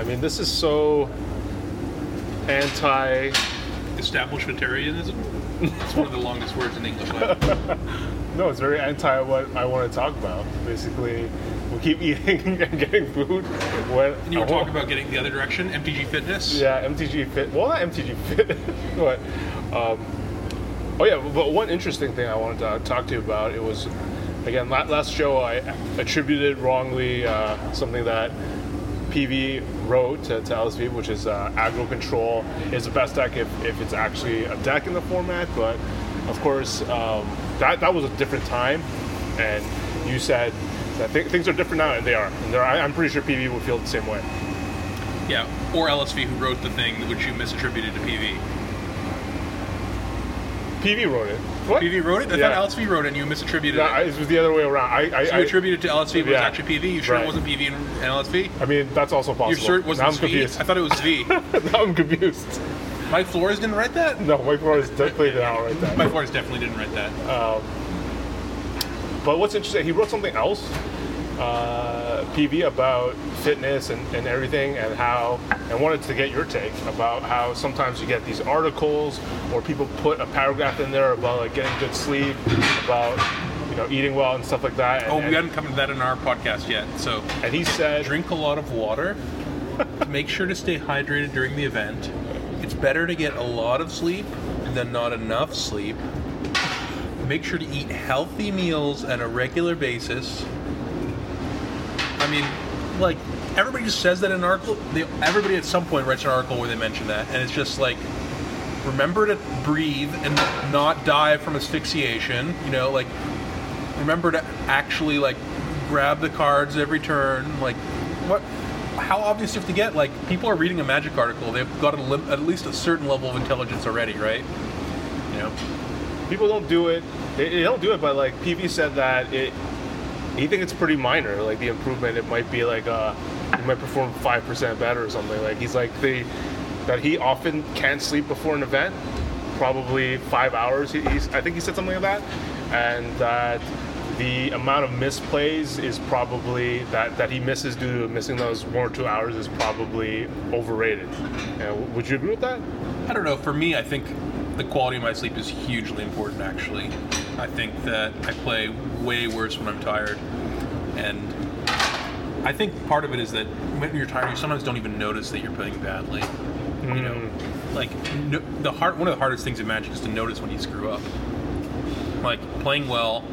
I mean, this is so anti. Establishmentarianism. it's one of the longest words in English. No, it's very anti what I want to talk about. Basically, we keep eating and getting food. When And you were talking about getting the other direction, MTG Fitness. Yeah, MTG Fit. Well, not MTG Fit, but um, oh yeah. But one interesting thing I wanted to talk to you about it was again la- last show I attributed wrongly uh, something that PV wrote to, to LSV, which is uh, aggro control is the best deck if, if it's actually a deck in the format. But of course, um, that that was a different time, and you said that th- things are different now, and they are. And I- I'm pretty sure PV would feel the same way. Yeah, or LSV who wrote the thing which you misattributed to PV. PV wrote it. What? PV wrote it. I Yeah. thought LSV wrote it, and you misattributed No, it. It was the other way around. I, I, so you attributed it to LSV, but Yeah. it was actually PV. You sure Right. it wasn't PV and, and LSV? I mean, that's also possible. You're sure it wasn't now I'm confused. I thought it was V. now I'm confused. Mike Flores didn't write that. No, Mike Flores definitely did not write that. Mike Flores definitely didn't write that. Um, but what's interesting, he wrote something else, uh, PV, about fitness and, and everything, and how, and wanted to get your take about how sometimes you get these articles or people put a paragraph in there about like getting good sleep, about you know eating well and stuff like that. And, oh, we hadn't come to that in our podcast yet. So and he said, drink a lot of water. Make sure to stay hydrated during the event. It's better to get a lot of sleep than not enough sleep. Make sure to eat healthy meals on a regular basis. I mean, like everybody just says that in an article. They, everybody at some point writes an article where they mention that, and it's just like remember to breathe and not die from asphyxiation. You know, like remember to actually like grab the cards every turn. Like, what? How obvious you have to get? Like, people are reading a Magic article. They've got a lim- at least a certain level of intelligence already, right? You know, people don't do it. They, they don't do it, but like PV said that it. He think it's pretty minor. Like the improvement, it might be like uh, he might perform five percent better or something. Like he's like the that he often can't sleep before an event, probably five hours. He, I think he said something like that, and that the amount of misplays is probably that that he misses due to missing those one or two hours is probably overrated. Uh, would you agree with that? I don't know. For me, I think the quality of my sleep is hugely important. Actually, I think that I play way worse when I'm tired, and I think part of it is that when you're tired, you sometimes don't even notice that you're playing badly. You mm. know, like no, the hard one of the hardest things in Magic is to notice when you screw up. Like playing well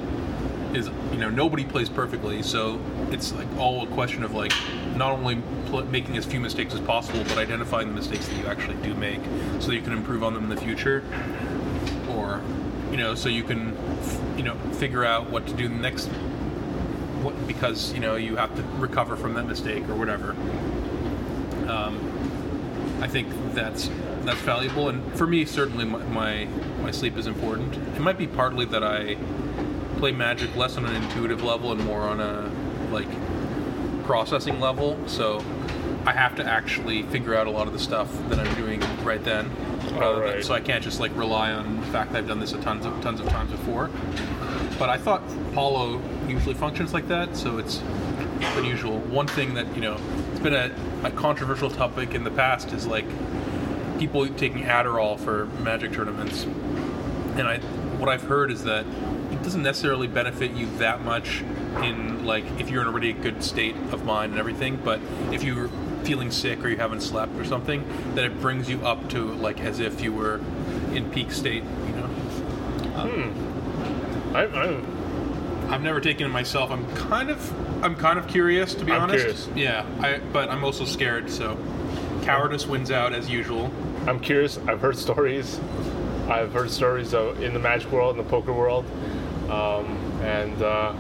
is you know nobody plays perfectly, so it's like all a question of like not only pl- making as few mistakes as possible, but identifying the mistakes that you actually do make, so that you can improve on them in the future, or you know so you can you know figure out what to do next. What, because you know you have to recover from that mistake or whatever. Um, I think that's that's valuable, and for me, certainly my, my my sleep is important. It might be partly that I play Magic less on an intuitive level and more on a like processing level. So I have to actually figure out a lot of the stuff that I'm doing right then. Rather than- so I can't just like rely on the fact that I've done this a tons of tons of times before. But I thought Paulo usually functions like that, so it's unusual. One thing that you know, it's been a, a controversial topic in the past is like people taking Adderall for Magic tournaments, and I what I've heard is that it doesn't necessarily benefit you that much in like if you're in a really good state of mind and everything, but if you're feeling sick or you haven't slept or something, that it brings you up to like as if you were in peak state. You know, Hmm. I, I, I've never taken it myself. I'm kind of I'm kind of curious to be I'm honest. curious. Yeah, I, but I'm also scared. So cowardice wins out as usual. I'm curious. I've heard stories. I've heard stories of, in the magic world, in the poker world, um, and uh,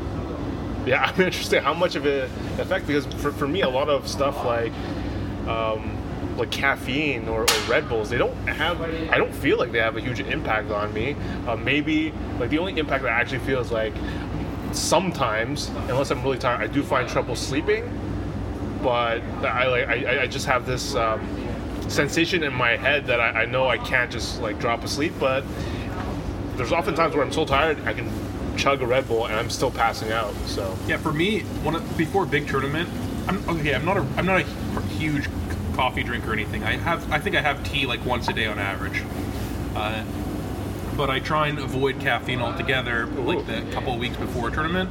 yeah, I'm interested how much of it affect because for, for me, a lot of stuff like um, like caffeine or, or Red Bulls, they don't have. I don't feel like they have a huge impact on me. Uh, maybe like the only impact that I actually feel is like sometimes, unless I'm really tired, I do find trouble sleeping. But I like I, I just have this. Um, sensation in my head that I, I know I can't just like drop asleep, but there's often times where I'm so tired I can chug a Red Bull and I'm still passing out. So Yeah, for me, one of, before big tournament, I'm okay. I'm not a I'm not a huge coffee drink or anything. I have I think I have tea like once a day on average. Uh, but I try and avoid caffeine altogether, like the couple of weeks before a tournament.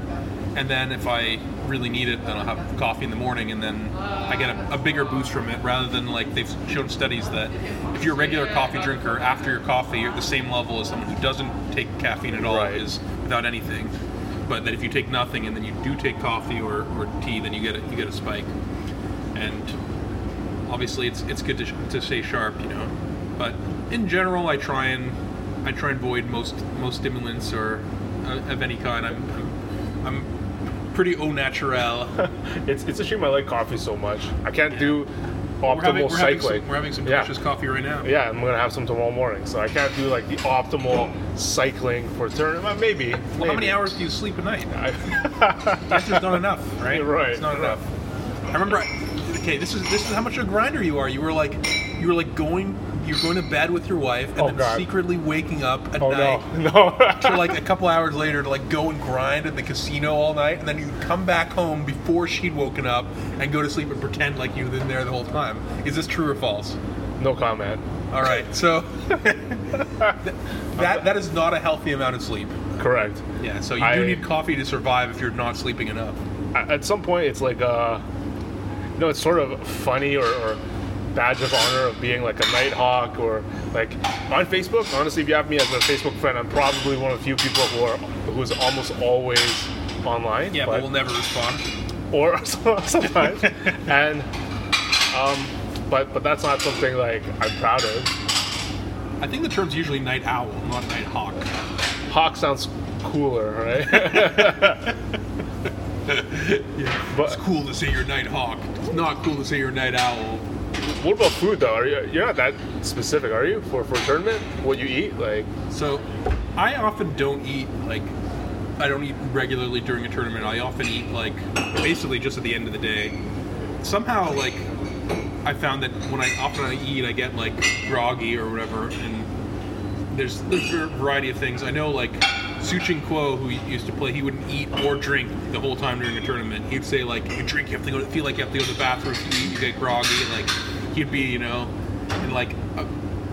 And then if I really need it, then I'll have coffee in the morning, and then I get a, a bigger boost from it. Rather than like they've shown studies that if you're a regular coffee drinker, after your coffee, you're at the same level as someone who doesn't take caffeine at all, Right. is without anything. But that if you take nothing and then you do take coffee or, or tea, then you get a, you get a spike. And obviously, it's it's good to, to stay sharp, you know. But in general, I try and I try and avoid most most stimulants or uh, of any kind. I'm I'm, I'm pretty au naturel. It's it's a shame I like coffee so much. I can't do optimal We're having, we're having cycling. some, we're having some Yeah. delicious coffee right now. Yeah, I'm gonna have some tomorrow morning, so I can't do like the optimal cycling for tournament. Maybe. Well, how many hours do you sleep a night? That's just not enough, right? Right, It's not right. enough. I remember. I, okay, this is this is how much of a grinder you are. You were like, you were like going, you're going to bed with your wife, and Oh, then God. secretly waking up at oh night. no, no. to like a couple hours later to like go and grind at the casino all night, and then you come back home before she'd woken up and go to sleep and pretend like you've been there the whole time. Is this true or false? no comment. All right, so that that is not a healthy amount of sleep. Correct. Yeah, so you I- do need coffee to survive if you're not sleeping enough. At at some point, it's like uh, you know, it's sort of funny or, or badge of honor of being like a night hawk or like on Facebook. Honestly, if you have me as a Facebook friend, I'm probably one of the few people who are who's almost always online. Yeah, but, we'll never respond. or sometimes and um but but that's not something like i'm proud of I think the term's usually night owl, not night hawk. hawk sounds cooler right Yeah, But- it's cool to say you're night hawk. It's not cool to say you're night owl. What about food though are you you're not that specific are you for for a tournament what you eat like So, I often don't eat like I don't eat regularly during a tournament. I often eat like basically just at the end of the day. Somehow, like I found that when I often I eat, I get like groggy or whatever, and there's there's a variety of things. I know like Suchin Kuo, who used to play, he wouldn't eat or drink the whole time during a tournament. He'd say like, you drink, you have to go, feel like you have to go to the bathroom. You eat, you get groggy. Like he'd be, you know, in like a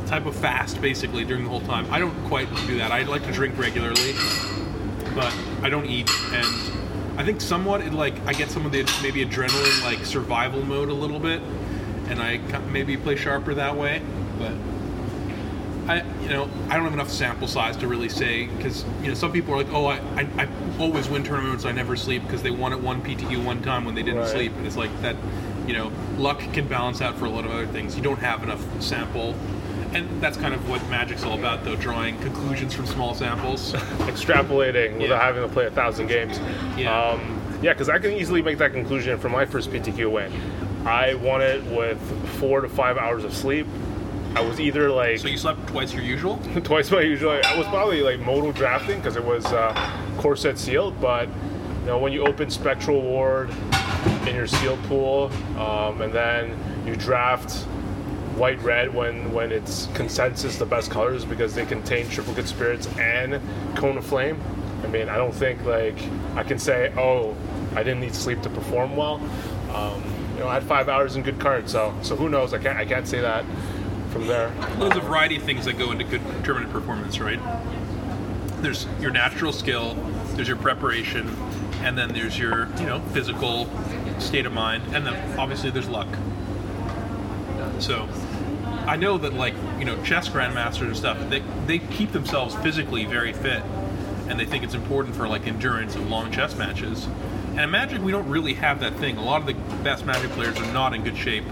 type of fast basically during the whole time. I don't quite do that. I like to drink regularly, but I don't eat and. I think somewhat it like I get some of the maybe adrenaline like survival mode a little bit, and I maybe play sharper that way. But I, you know, I don't have enough sample size to really say because you know some people are like, oh, I, I, I always win tournaments, I never sleep because they won at one PTQ one time when they didn't Right. sleep, and it's like that, you know, luck can balance out for a lot of other things. You don't have enough sample, and that's kind of what Magic's all about, though, drawing conclusions from small samples. extrapolating without Yeah. having to play a thousand games Yeah. um yeah because i can easily make that conclusion from my first ptq win i won it with four to five hours of sleep i was either like so you slept twice your usual. twice my usual. I was probably like modal drafting because it was uh, core set sealed. But you know, when you open Spectral Ward in your seal pool, um, and then you draft white red when when it's consensus the best colors because they contain triplicate spirits and cone of flame. I mean, I don't think like I can say, oh, I didn't need sleep to perform well. Um, you know, I had five hours in good cards, so so who knows? I can't I can't say that from there. There's a variety of things that go into good tournament performance, right? There's your natural skill, there's your preparation, and then there's your, you know, physical state of mind, and then obviously there's luck. So, I know that like you know chess grandmasters and stuff, they they keep themselves physically very fit, and they think it's important for like endurance of long chess matches. And in Magic, we don't really have that thing. A lot of the best Magic players are not in good shape.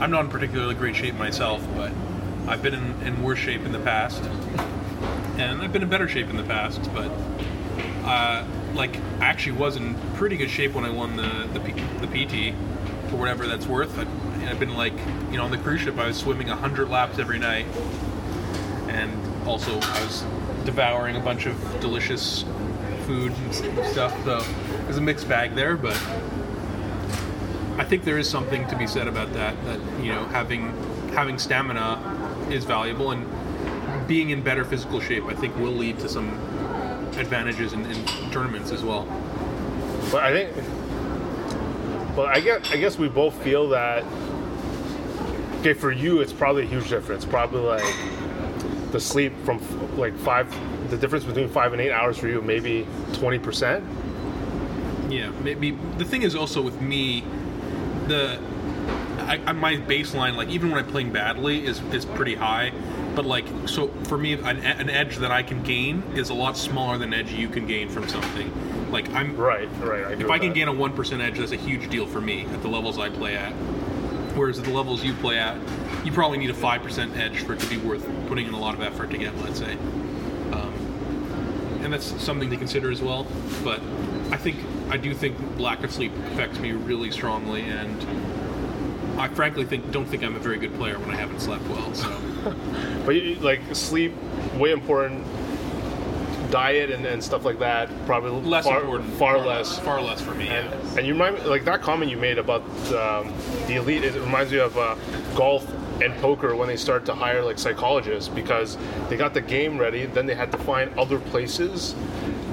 I'm not in particularly great shape myself, but I've been in, in worse shape in the past, and I've been in better shape in the past. But uh, like, actually was in pretty good shape when I won the the, P, the PT, for whatever that's worth. I, I've been like, you know, on the cruise ship, I was swimming hundred laps every night, and also I was devouring a bunch of delicious food and stuff. So there's a mixed bag there, but I think there is something to be said about that. That you know, having having stamina is valuable, and being in better physical shape, I think, will lead to some advantages in, in tournaments as well. But I think, but I guess I guess we both feel that okay, for you, it's probably a huge difference. Probably like the sleep from like five, the difference between five and eight hours for you, maybe twenty percent. Yeah, maybe the thing is also with me, the I, I, my baseline, like even when I'm playing badly, is is pretty high. But like, so for me, an, an edge that I can gain is a lot smaller than edge you can gain from something. Like I'm Right, right. I if I can that. gain a one percent edge, that's a huge deal for me at the levels I play at. Whereas at the levels you play at, you probably need a five percent edge for it to be worth putting in a lot of effort to get. Let's say, um, and that's something to consider as well. But I think I do think lack of sleep affects me really strongly, and I frankly think don't think I'm a very good player when I haven't slept well. So But you, like sleep, way important. Diet and, and stuff like that, probably less far, important, Far less. far less for me. And, yeah. and you remind me, like that comment you made about um, the elite. It reminds me of uh, golf and poker when they start to hire like psychologists because they got the game ready, then they had to find other places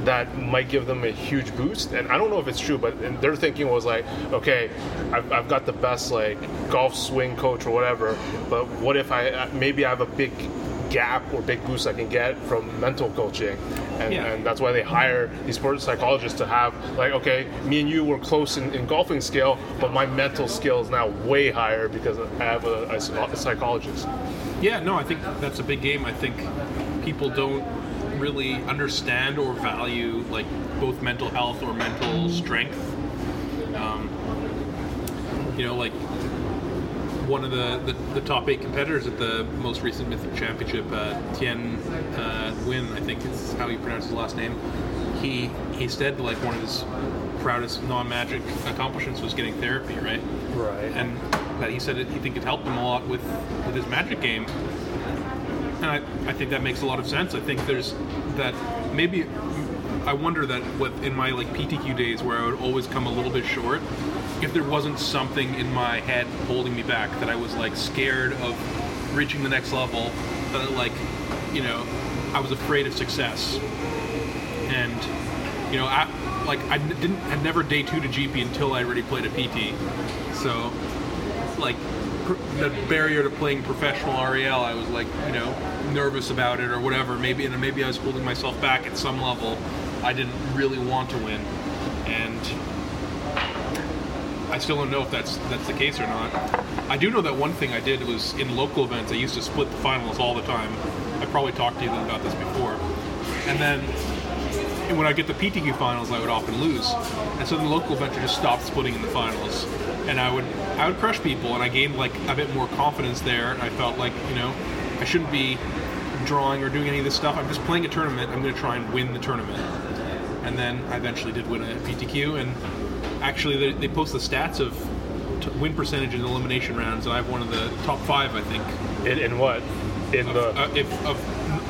that might give them a huge boost. And I don't know if it's true, but their thinking was like, okay, I've, I've got the best like golf swing coach or whatever, but what if I uh, maybe I have a big gap or big boost I can get from mental coaching, and, Yeah. and that's why they hire these sports psychologists to have like, okay, me and you were close in, in golfing skill, but my mental skill is now way higher because I have a, a a psychologist. Yeah, no, I think that's a big game. I think people don't really understand or value like both mental health or mental strength. Um, you know, like one of the, the, the top eight competitors at the most recent Mythic Championship, uh, Thien uh, Nguyen, I think is how you pronounce his last name. He he said like one of his proudest non-magic accomplishments was getting therapy, right? Right. and that he said it, he think it helped him a lot with with his magic game. And I, I think that makes a lot of sense. I think there's that maybe I wonder that with in my like PTQ days where I would always come a little bit short, if there wasn't something in my head holding me back that I was like scared of reaching the next level, that like you know I was afraid of success, and you know I like I didn't had never day two to GP until I already played a PT, so like the barrier to playing professional REL, I was like, you know, nervous about it or whatever. Maybe and maybe I was holding myself back at some level. I didn't really want to win, and I still don't know if that's that's the case or not. I do know that one thing I did was in local events. I used to split the finals all the time. I probably talked to you about this before, and then and when I get the PTQ finals, I would often lose, and so the local venture just stopped splitting in the finals, and I would I would crush people, and I gained like a bit more confidence there, and I felt like you know I shouldn't be drawing or doing any of this stuff. I'm just playing a tournament. I'm going to try and win the tournament, and then I eventually did win a PTQ, and actually they, they post the stats of t- win percentage in elimination rounds, and I have one of the top five, I think, In, in what? In the uh, if, of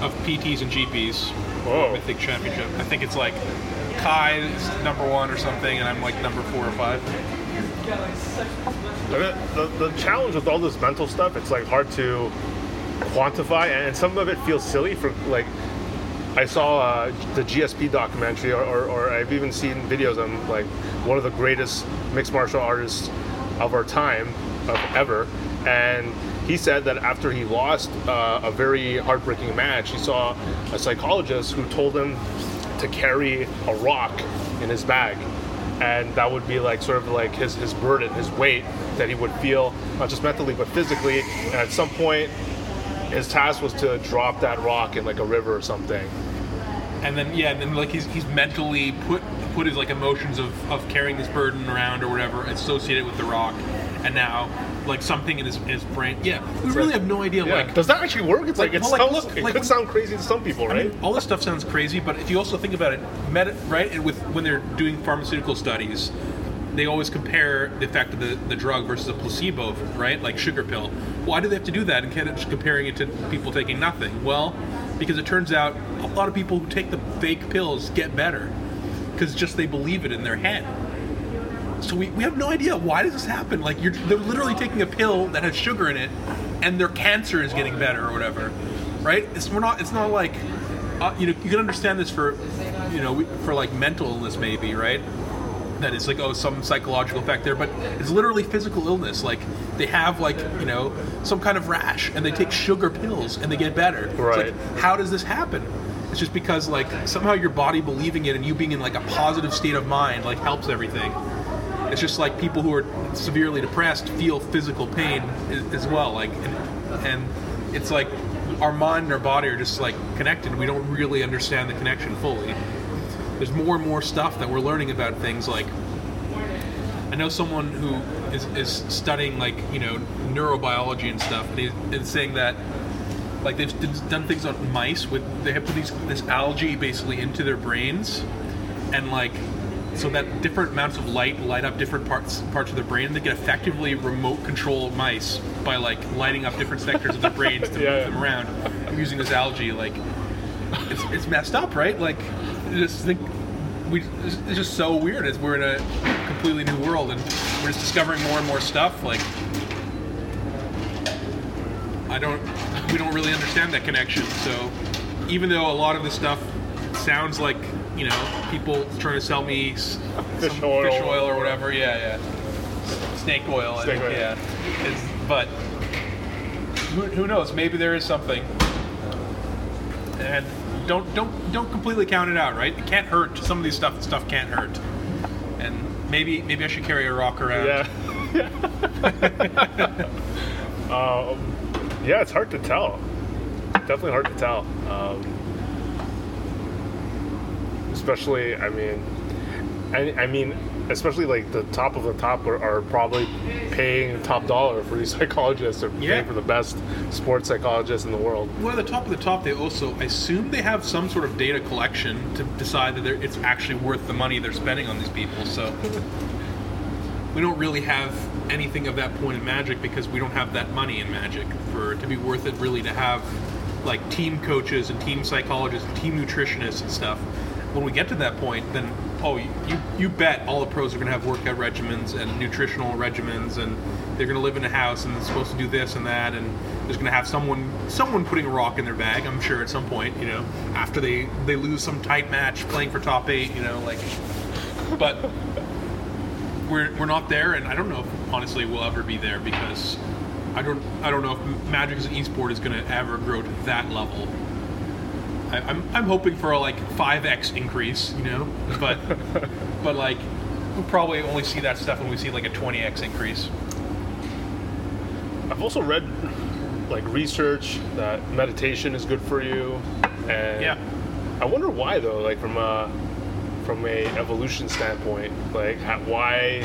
of PTs and GPs. Whoa. Mythic Championship. I think it's like Kai is number one or something, and I'm like number four or five. The, the, the challenge with all this mental stuff, it's like hard to quantify, and some of it feels silly. For like, I saw uh, the GSP documentary, or, or, or I've even seen videos on like one of the greatest mixed martial artists of our time, of ever, and he said that after he lost uh, a very heartbreaking match, he saw a psychologist who told him to carry a rock in his bag and that would be like sort of like his, his burden, his weight that he would feel not just mentally but physically. And at some point, his task was to drop that rock in like a river or something. And then yeah, and then like he's he's mentally put put his like emotions of, of carrying this burden around or whatever associated with the rock, and now like something in his, his brain. Yeah, we really have no idea. Yeah. Like Does that actually work? It's like, like- it well, like, look, it could sound crazy to some people, I right? mean, all this stuff sounds crazy, but if you also think about it, meta, right? and With when they're doing pharmaceutical studies, they always compare the effect of the, the drug versus a placebo, right? Like sugar pill. Why do they have to do that and of just comparing it to people taking nothing? Well, because it turns out a lot of people who take the fake pills get better because just they believe it in their head. So we, we have no idea why does this happen. Like you're they're literally taking a pill that has sugar in it, and their cancer is getting better or whatever, right? It's we're not it's not like uh, you know you can understand this for you know for like mental illness maybe right, that it's like oh some psychological effect there, but it's literally physical illness. Like they have like you know some kind of rash and they take sugar pills and they get better. It's like, Right. how does this happen? It's just because like somehow your body believing it and you being in like a positive state of mind like helps everything. It's just like people who are severely depressed feel physical pain as, well. Like and, and it's like our mind and our body are just like connected. We don't really understand the connection fully. There's more and more stuff that we're learning about things like I know someone who is, is studying like you know neurobiology and stuff, and he's and saying that like they've done things on mice with they have put these this algae basically into their brains, and like so that different amounts of light light up different parts parts of their brain. They can effectively remote control mice by like lighting up different sectors of their brains to Yeah, move them around I'm using this algae. Like it's, it's messed up, right? Like just think we it's it's just so weird as we're in a completely new world and we're just discovering more and more stuff. Like I don't we don't really understand that connection. So even though a lot of the stuff sounds like you know people trying to sell me s- Fish some oil. fish oil or whatever, yeah, yeah, snake oil, I Snake think, oil. yeah. It's, but who, who knows? Maybe there is something. And don't don't don't completely count it out, right? It can't hurt. Some of these stuff stuff can't hurt. And maybe maybe I should carry a rock around. Yeah. um, yeah, it's hard to tell. Definitely hard to tell. Um, especially, I mean, I, I mean, especially like the top of the top are, are probably paying top dollar for these psychologists or Yeah. paying for the best sports psychologists in the world. Well, at the top of the top, they also I assume they have some sort of data collection to decide that it's actually worth the money they're spending on these people. So we don't really have anything of that point in Magic because we don't have that money in Magic for it to be worth it really to have like team coaches and team psychologists and team nutritionists and stuff. When we get to that point, then oh, you you bet all the pros are going to have workout regimens and nutritional regimens, and they're going to live in a house and they're supposed to do this and that, and there's going to have someone someone putting a rock in their bag. I'm sure at some point, you know, after they they lose some tight match playing for top eight, you know, like, but we're, we're not there, and I don't know if honestly we'll ever be there because I don't I don't know if Magic as an esport is going to ever grow to that level. I, I'm I'm hoping for a like five x increase, you know, but but like we'll probably only see that stuff when we see like a twenty x increase. I've also read like research that meditation is good for you, and Yeah. I wonder why though. Like from a from a evolution standpoint, like how, why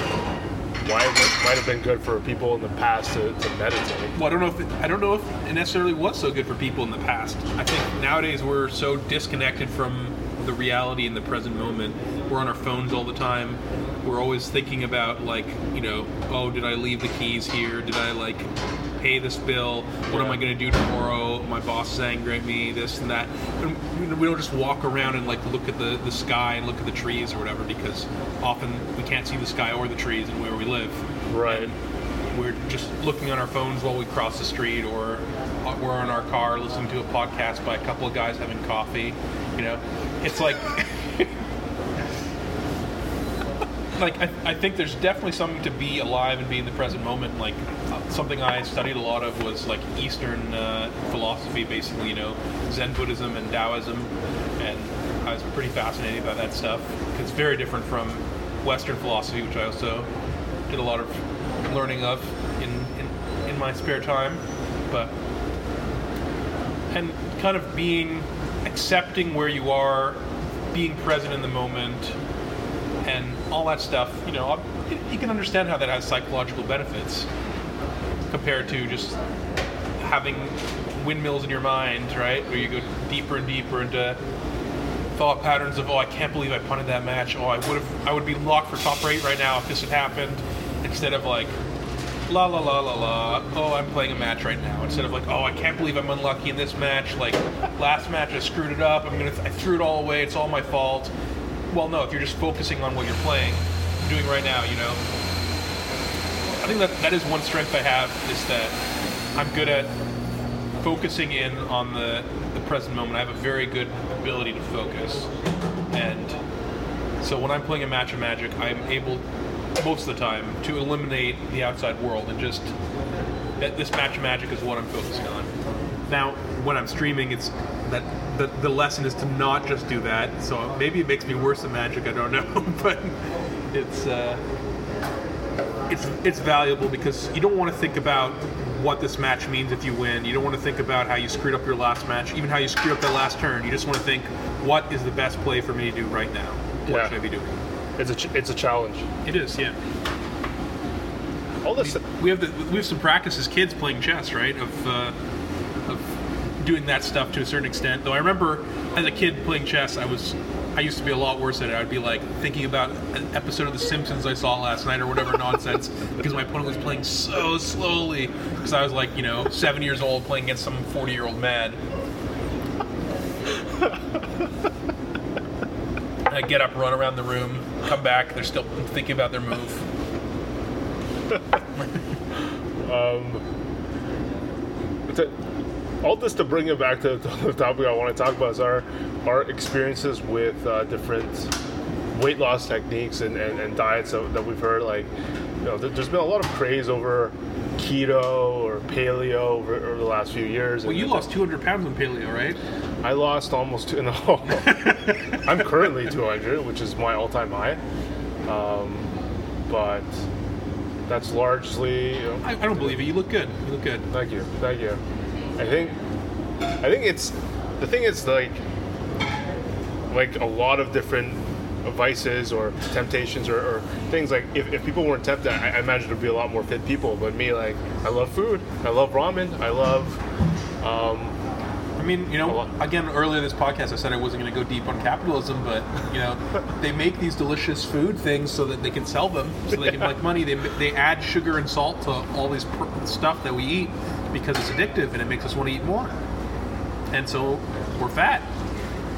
why it might have been good for people in the past to, to meditate. Well, I don't know if it, I don't know if it necessarily was so good for people in the past. I think nowadays we're so disconnected from the reality in the present moment. We're on our phones all the time. We're always thinking about like, you know, oh, did I leave the keys here? Did I like pay this bill? What am I going to do tomorrow? My boss is angry at me. This and that. And we don't just walk around and like look at the the sky and look at the trees or whatever because often we can't see the sky or the trees in where we live Right. we're just looking on our phones while we cross the street or uh, we're in our car listening to a podcast by a couple of guys having coffee you know it's like like I, I think there's definitely something to be alive and be in the present moment. Like uh, something i studied a lot of was like eastern uh, philosophy basically you know zen buddhism and taoism. And i was pretty fascinated by that stuff. It's very different from western philosophy which i also did a lot of learning of in, in, in my spare time. But and kind of being accepting where you are being present in the moment all that stuff you know you- can understand how that has psychological benefits compared to just having windmills in your mind right? Where you go deeper and deeper into thought patterns of oh I can't believe I punted that match. Oh I would have I would be locked for top eight right now if this had happened instead of like la la la la la. Oh I'm playing a match right now instead of like oh I can't believe I'm unlucky in this match. Like last match I screwed it up. I'm gonna I threw it all away. It's all my fault well no if you're just focusing on what you're playing doing right now you know I think that that is one strength I have is that I'm good at focusing in on the, the present moment. I have a very good ability to focus, and So when I'm playing a match of Magic, I'm able most of the time to eliminate the outside world and just that this match of Magic is what I'm focusing on. Now, when I'm streaming, it's that the, the lesson is to not just do that. So maybe it makes me worse at Magic. I don't know, but it's uh, it's it's valuable because you don't want to think about what this match means if you win. You don't want to think about how you screwed up your last match, even how you screwed up that last turn. You just want to think, what is the best play for me to do right now? What Yeah. should I be doing? It's a ch- it's a challenge. It is, yeah. All this. We have the, we have some practice as kids playing chess, right? Of uh, of doing that stuff to a certain extent. Though I remember as a kid playing chess, I was I used to be a lot worse at it. I'd be like thinking about an episode of The Simpsons I saw last night or whatever nonsense because my opponent was playing so slowly because I was like you know seven years old playing against some forty year old man. I get up, run around the room, come back. They're still thinking about their move. Um, to, all this to bring it back to the topic I want to talk about is our our experiences with uh, different weight loss techniques and, and, and diets that, that we've heard. Like, you know, there, there's been a lot of craze over keto or paleo over, over the last few years. Well, you lost 200 pounds on paleo, right? I lost almost two. No, I'm currently 200, which is my all-time high. Um, but that's largely. You know, I, I don't believe it. You look good. You look good. Thank you, thank you. I think, I think it's the thing is like, like a lot of different vices or temptations or, or things like if, if people weren't tempted, I, I imagine there'd be a lot more fit people. But me, like, I love food, I love ramen, I love. Um, I mean, you know, again, earlier this podcast, I said I wasn't going to go deep on capitalism, but you know, they make these delicious food things so that they can sell them, so they can make money. They they add sugar and salt to all this pr- stuff that we eat because it's addictive and it makes us want to eat more, and so we're fat.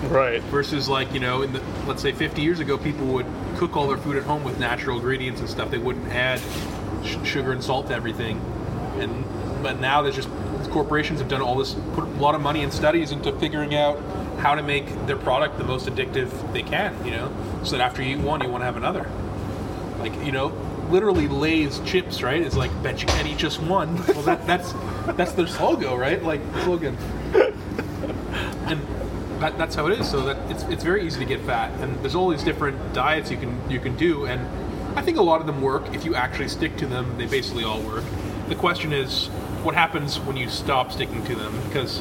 right. Versus like you know, in the let's say 50 years ago, people would cook all their food at home with natural ingredients and stuff. They wouldn't add sh- sugar and salt to everything, and but now there's just corporations have done all this, put a lot of money and studies into figuring out how to make their product the most addictive they can. You know, so that after you eat one, you want to have another. Like you know, literally Lay's chips, right? It's like bet you can't eat just one. Well, that, that's that's their slogan, right? Like slogan and that, that's how it is. So that it's, it's very easy to get fat, and there's all these different diets you can you can do, and I think a lot of them work if you actually stick to them. They basically all work. The question is, what happens when you stop sticking to them? Because,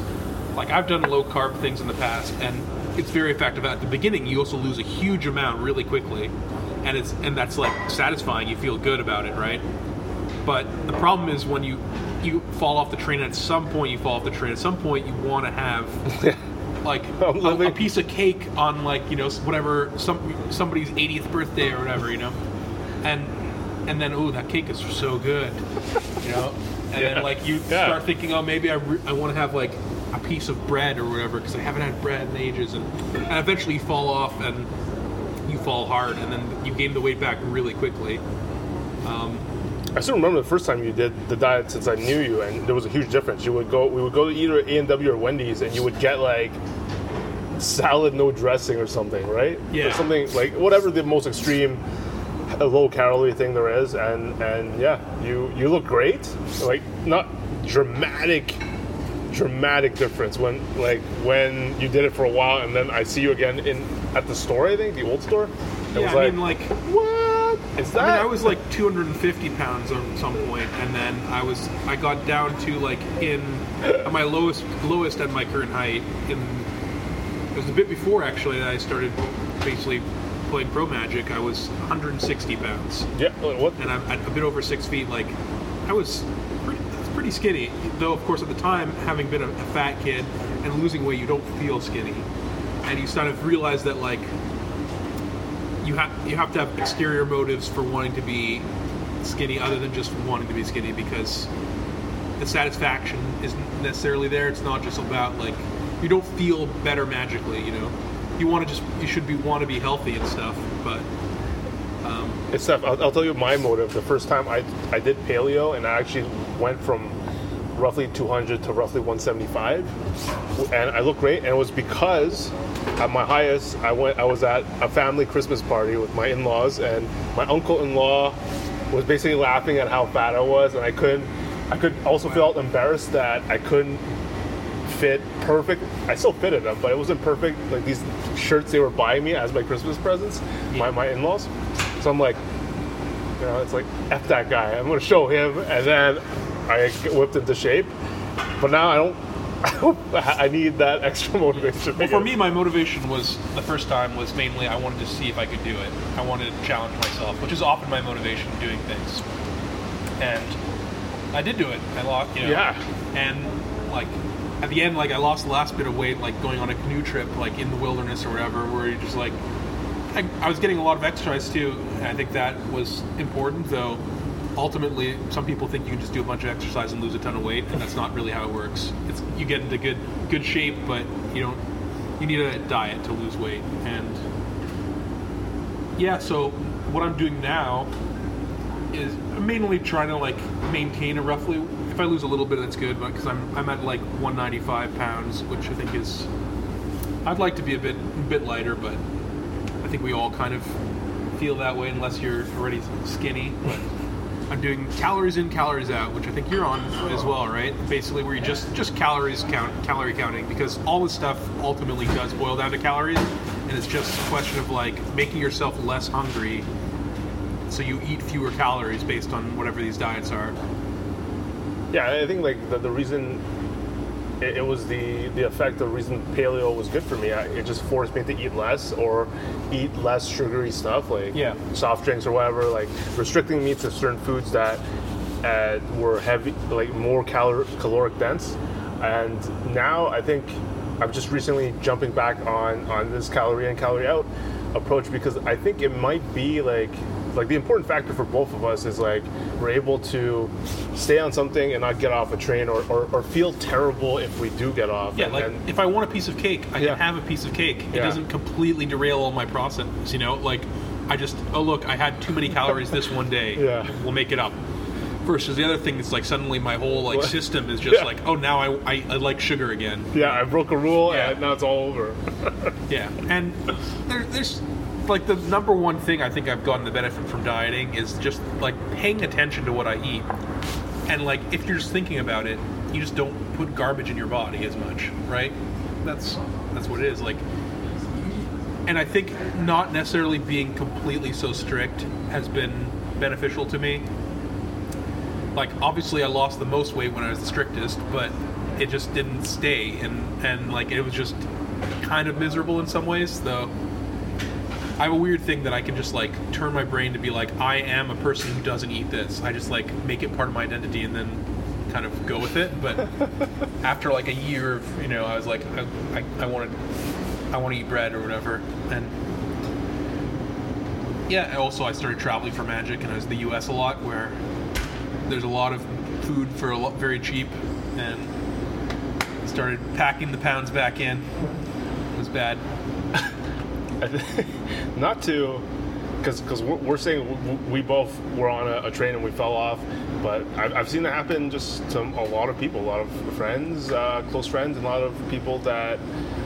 like I've done low carb things in the past, and it's very effective. At the beginning, you also lose a huge amount really quickly, and it's and that's like satisfying. You feel good about it, right? But the problem is when you you fall off the train. and At some point, you fall off the train. At some point, you want to have like a, I'm a piece of cake on like you know whatever some somebody's 80th birthday or whatever you know, and and then oh that cake is so good, you know, and Yeah. then like you Yeah. start thinking oh maybe I, re- I want to have like a piece of bread or whatever because I haven't had bread in ages and and eventually you fall off and you fall hard and then you gain the weight back really quickly. Um, I still remember the first time you did the diet since I knew you, and there was a huge difference. You would go, we would go to either A and W or Wendy's, and you would get like salad no dressing or something, right? Yeah. Or something like whatever the most extreme low calorie thing there is, and and yeah, you you look great. Like not dramatic, dramatic difference when like when you did it for a while, and then I see you again in at the store. I think the old store. It Yeah, was I like, mean like what is that? I mean, I was like 250 pounds at some point, and then I was I got down to like in at my lowest lowest at my current height. In it was a bit before actually that I started basically playing pro magic. I was 160 pounds, yeah. What? and I'm a bit over six feet. Like I was pretty, pretty skinny. Though of course at the time, having been a, a fat kid and losing weight, you don't feel skinny, and you sort of realize that like you have you have to have exterior motives for wanting to be skinny other than just wanting to be skinny because the satisfaction isn't necessarily there it's not just about like you don't feel better magically you know you want to just you should be want to be healthy and stuff but um, It's tough. I'll, I'll tell you my motive. The first time I, I did paleo and I actually went from roughly 200 to roughly 175, and I looked great. And it was because at my highest, I went. I was at a family Christmas party with my in-laws, and my uncle-in-law was basically laughing at how fat I was, and I couldn't. I could also felt embarrassed that I couldn't fit perfect. I still fitted them, but it wasn't perfect. Like these shirts they were buying me as my Christmas presents, my my in-laws. So I'm like, you know, it's like f that guy. I'm gonna show him, and then I get whipped into shape. But now I don't. I need that extra motivation. Well, for me, my motivation was the first time was mainly I wanted to see if I could do it. I wanted to challenge myself, which is often my motivation in doing things. And I did do it. I lost, you know. Yeah. And like at the end, like I lost the last bit of weight, like going on a canoe trip, like in the wilderness or whatever, where you just like. I, I was getting a lot of exercise too, and I think that was important. Though, ultimately, some people think you can just do a bunch of exercise and lose a ton of weight, and that's not really how it works. It's you get into good good shape, but you don't. You need a diet to lose weight, and yeah. So what I'm doing now is mainly trying to like maintain a roughly. If I lose a little bit, that's good, but because I'm I'm at like 195 pounds, which I think is. I'd like to be a bit a bit lighter, but I think we all kind of feel that way unless you're already skinny. But I'm doing calories in, calories out, which I think you're on as well, right? Basically, where you just just calories count, calorie counting, because all this stuff ultimately does boil down to calories, and it's just a question of like making yourself less hungry, so you eat fewer calories based on whatever these diets are. Yeah, I think like the, the reason it, it was the the effect the reason paleo was good for me. I, it just forced me to eat less or eat less sugary stuff like Yeah. soft drinks or whatever. Like restricting me to certain foods that uh, were heavy, like more calor- caloric dense. And now I think I'm just recently jumping back on on this calorie in calorie out approach because I think it might be like like the important factor for both of us is like we're able to stay on something and not get off a train or, or, or feel terrible if we do get off. Yeah, and, like and- if I want a piece of cake, I Yeah. can have a piece of cake. It Yeah. doesn't completely derail all my process. You know, like I just oh look, I had too many calories this one day. Yeah. we'll make it up. Versus the other thing is like suddenly my whole like What? system is just Yeah. like oh now I, I, I like sugar again. yeah, I broke a rule Yeah. and now it's all over. Yeah, and there, there's like the number one thing I think I've gotten the benefit from dieting is just like paying attention to what I eat, and like if you're just thinking about it, you just don't put garbage in your body as much, right? That's that's what it is. Like, and I think not necessarily being completely so strict has been beneficial to me. Like obviously I lost the most weight when I was the strictest, but it just didn't stay and and like it was just kind of miserable in some ways though. I have a weird thing that I can just like turn my brain to be like I am a person who doesn't eat this. I just like make it part of my identity and then kind of go with it. But after like a year of you know, I was like I I, I wanted I want to eat bread or whatever and yeah, also I started traveling for Magic and I was in the U.S. a lot, where there's a lot of food for a lot very cheap, and started packing the pounds back in. It was bad. I not to because because we're, saying we both were on a, a train and we fell off but I've, I've seen that happen just to a lot of people a lot of friends uh, close friends and a lot of people that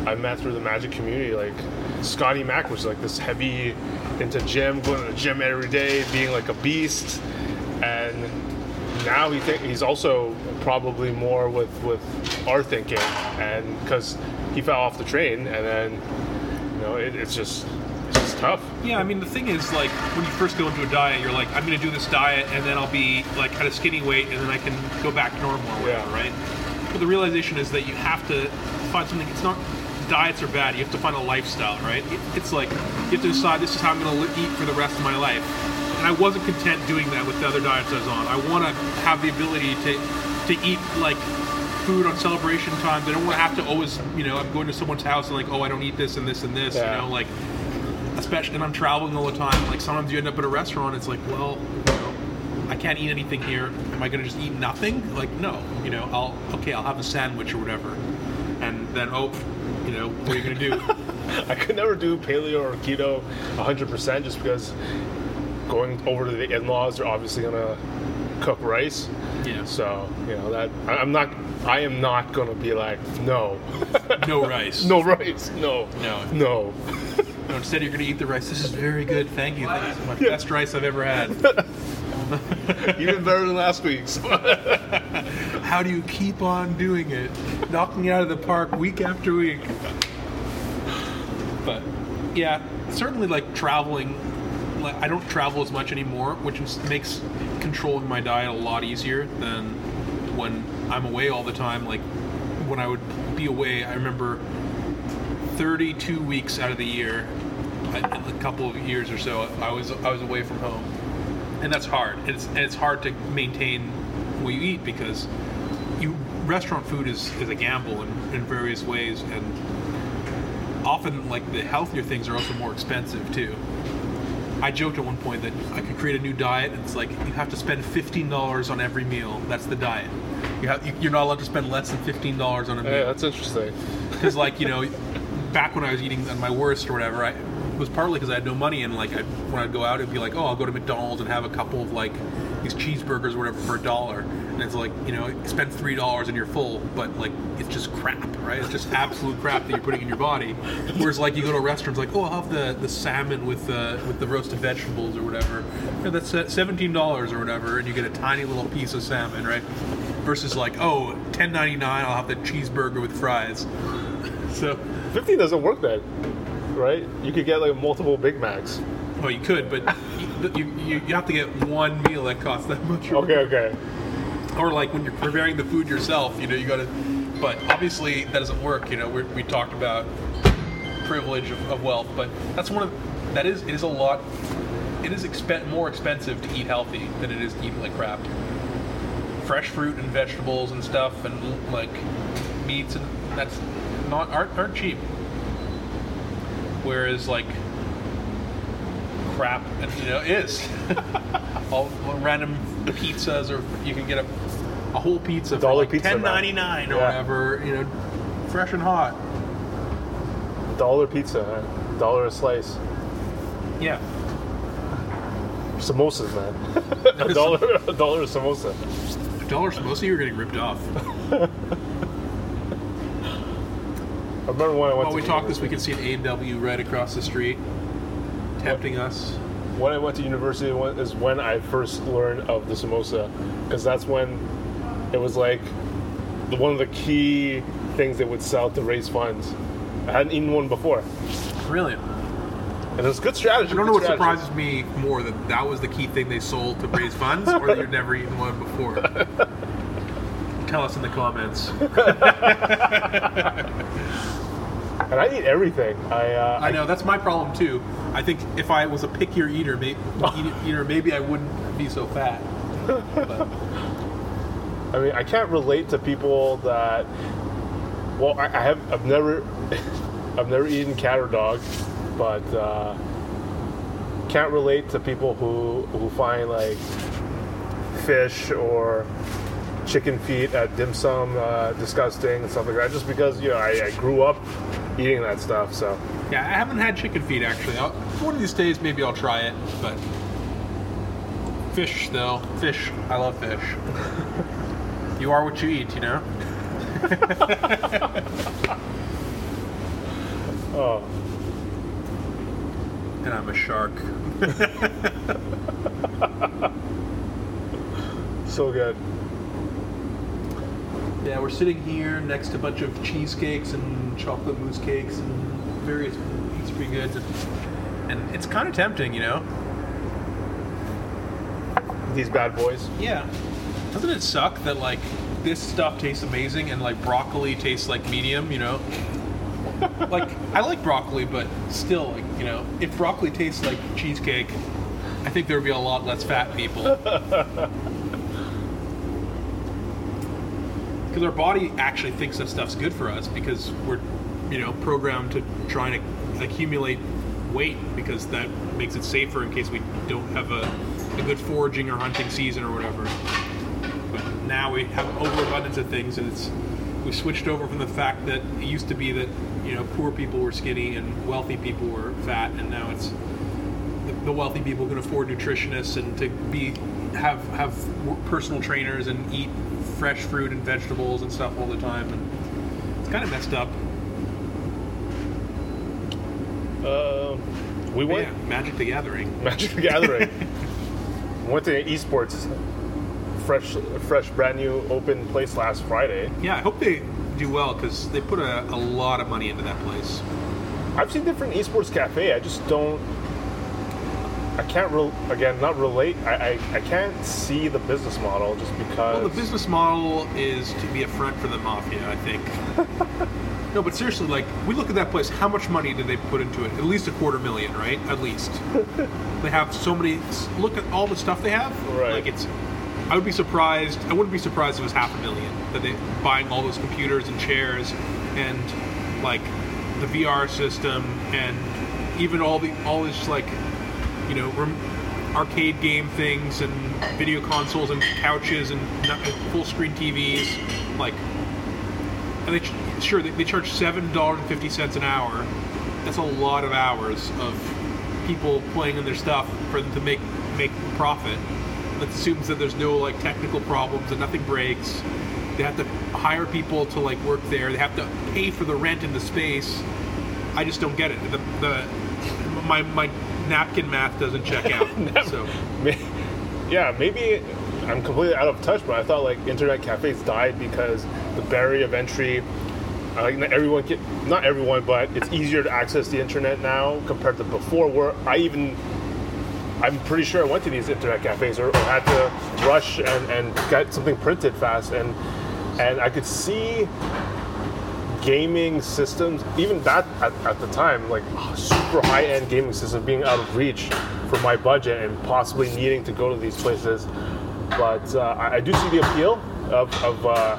i've met through the magic community like scotty mack was like this heavy into gym going to the gym every day being like a beast and now he he's also probably more with with our thinking and because he fell off the train and then you know it, it's just tough Yeah, I mean the thing is like when you first go into a diet, you're like I'm going to do this diet and then I'll be like at a skinny weight and then I can go back normal or whatever, Yeah. right? But the realization is that you have to find something. It's not diets are bad. You have to find a lifestyle, right? It's like you have to decide this is how I'm going to eat for the rest of my life. And I wasn't content doing that with the other diets I was on. I want to have the ability to to eat like food on celebration times. I don't want to have to always, you know, I'm going to someone's house and like, oh, I don't eat this and this and this. Yeah. You know, like especially and I'm traveling all the time. Like sometimes you end up at a restaurant, it's like, well, you know, I can't eat anything here. Am I going to just eat nothing? Like, no. You know, I'll okay, I'll have a sandwich or whatever, and then oh, you know, what are you going to do? I could never do paleo or keto 100% just because going over to the in-laws, they're obviously gonna cook rice. Yeah. So you know that I'm not. I am not gonna be like no, No rice. no rice, no, No. no. No, instead, you're going to eat the rice. This is very good. Thank you. This is my best rice I've ever had. Even better than last week's. How do you keep on doing it? Knocking it out of the park week after week. But yeah, certainly like traveling. Like I don't travel as much anymore, which makes controlling my diet a lot easier than when I'm away all the time. Like when I would be away, I remember 32 weeks out of the year, a, a couple of years or so, I was I was away from home, and that's hard. It's it's hard to maintain what you eat because you restaurant food is, is a gamble in, in various ways, and often like the healthier things are also more expensive too. I joked at one point that I could create a new diet. And it's like you have to spend fifteen dollars on every meal. That's the diet. You have, you, are not allowed to spend less than fifteen dollars on a meal yeah, that's interesting. because like you know back when i was eating at my worst or whatever i it was partly because i had no money and like I, when i'd go out it'd be like oh i'll go to mcdonald's and have a couple of like these cheeseburgers or whatever for a dollar. And it's like you know spend three dollars and you're full but like it's just crap right? It's just absolute crap that you're putting in your body. Whereas like you go to a restaurant it's like oh i'll have the, the salmon with the with the roasted vegetables or whatever. That's uh, $17 or whatever and you get a tiny little piece of salmon right? Versus like oh 10.99 i'll have the cheeseburger with fries. So, Fifteen doesn't work then, right? You could get like multiple Big Macs. well, you could, but you, you, you have to get one meal that costs that much. Okay, okay. Or like when you're preparing the food yourself, you know, you got to. But obviously that doesn't work. You know, we we talked about privilege of, of wealth, but that's one of that is it is a lot. It is expen- more expensive to eat healthy than it is to eat like crap. Fresh fruit and vegetables and stuff, and like meats, and that's not aren't, aren't cheap. Whereas like crap, you know, is all random pizzas, or you can get a, a whole pizza for Dollar like pizza, ten man. or Yeah. whatever, you know, fresh and hot. Dollar pizza, dollar a slice. Yeah, Samosas, man. a dollar, a dollar a samosa. a dollar samosa, you're getting ripped off. Remember when I went While we talk this, we can see an A and W right across the street, tempting us. when I went to university is when I first learned of the samosa, because that's when it was like the, one of the key things they would sell to raise funds. I hadn't eaten one before, Brilliant. and it was good strategy. I don't know what strategy. surprises me more that that was the key thing they sold to raise funds, or that you'd never eaten one before. Tell us in the comments. And I eat everything. I uh, I know that's my problem too. I think if I was a pickier eater, maybe, eater, maybe I wouldn't be so fat. But, I mean, I can't relate to people that. Well, I, I have. I've never. I've never eaten cat or dog, but uh, can't relate to people who who find like fish or chicken feet at dim sum uh, disgusting and stuff like that. Just because you know I, I grew up eating that stuff, so yeah, I haven't had chicken feet actually. I'll, one of these days, maybe I'll try it. But fish, though, fish. I love fish. you are what you eat, you know. oh, And I'm a shark. so good. Yeah, we're sitting here next to a bunch of cheesecakes and chocolate mousse cakes and various pastry goods, and, and it's kind of tempting, you know. These bad boys. Yeah. Doesn't it suck that like this stuff tastes amazing and like broccoli tastes like medium, you know? like I like broccoli, but still, like you know, if broccoli tastes like cheesecake, I think there would be a lot less fat people. Because our body actually thinks that stuff's good for us because we're, you know, programmed to try and accumulate weight because that makes it safer in case we don't have a, a good foraging or hunting season or whatever. But now we have overabundance of things, and it's we switched over from the fact that it used to be that you know poor people were skinny and wealthy people were fat, and now it's the, wealthy people can afford nutritionists and to be have have personal trainers and eat fresh fruit and vegetables and stuff all the time, and it's kind of messed up. Uh, we went yeah, Magic the Gathering. Magic the Gathering. went to an esports fresh, fresh, brand new open place last Friday. Yeah, I hope they do well because they put a, a lot of money into that place. I've seen different esports cafe. I just don't. I can't re- again not relate. I, I I can't see the business model just because. Well, the business model is to be a front for the mafia, I think. no, but seriously, like we look at that place. How much money did they put into it? At least a quarter million, right? At least. they have so many. Look at all the stuff they have. Right. Like it's. I would be surprised. I wouldn't be surprised if it was half a million that they buying all those computers and chairs and like the VR system and even all the all this like you know rem- arcade game things and video consoles and couches and full screen TVs like and they ch- sure they, they charge seven dollars and fifty cents an hour. That's a lot of hours of people playing in their stuff for them to make make profit. That assumes that there's no like technical problems and nothing breaks. They have to hire people to like work there. They have to pay for the rent in the space. I just don't get it. The, the my my napkin math doesn't check out so yeah, maybe I'm completely out of touch, but I thought like internet cafes died because the barrier of entry. uh, Like not everyone, can, not everyone, but it's easier to access the internet now compared to before. Where I even, I'm pretty sure I went to these internet cafes or, or had to rush and, and get something printed fast, and and I could see gaming systems, even that at, at the time, like super high end gaming systems being out of reach for my budget and possibly needing to go to these places. But uh, I, I do see the appeal of, of uh,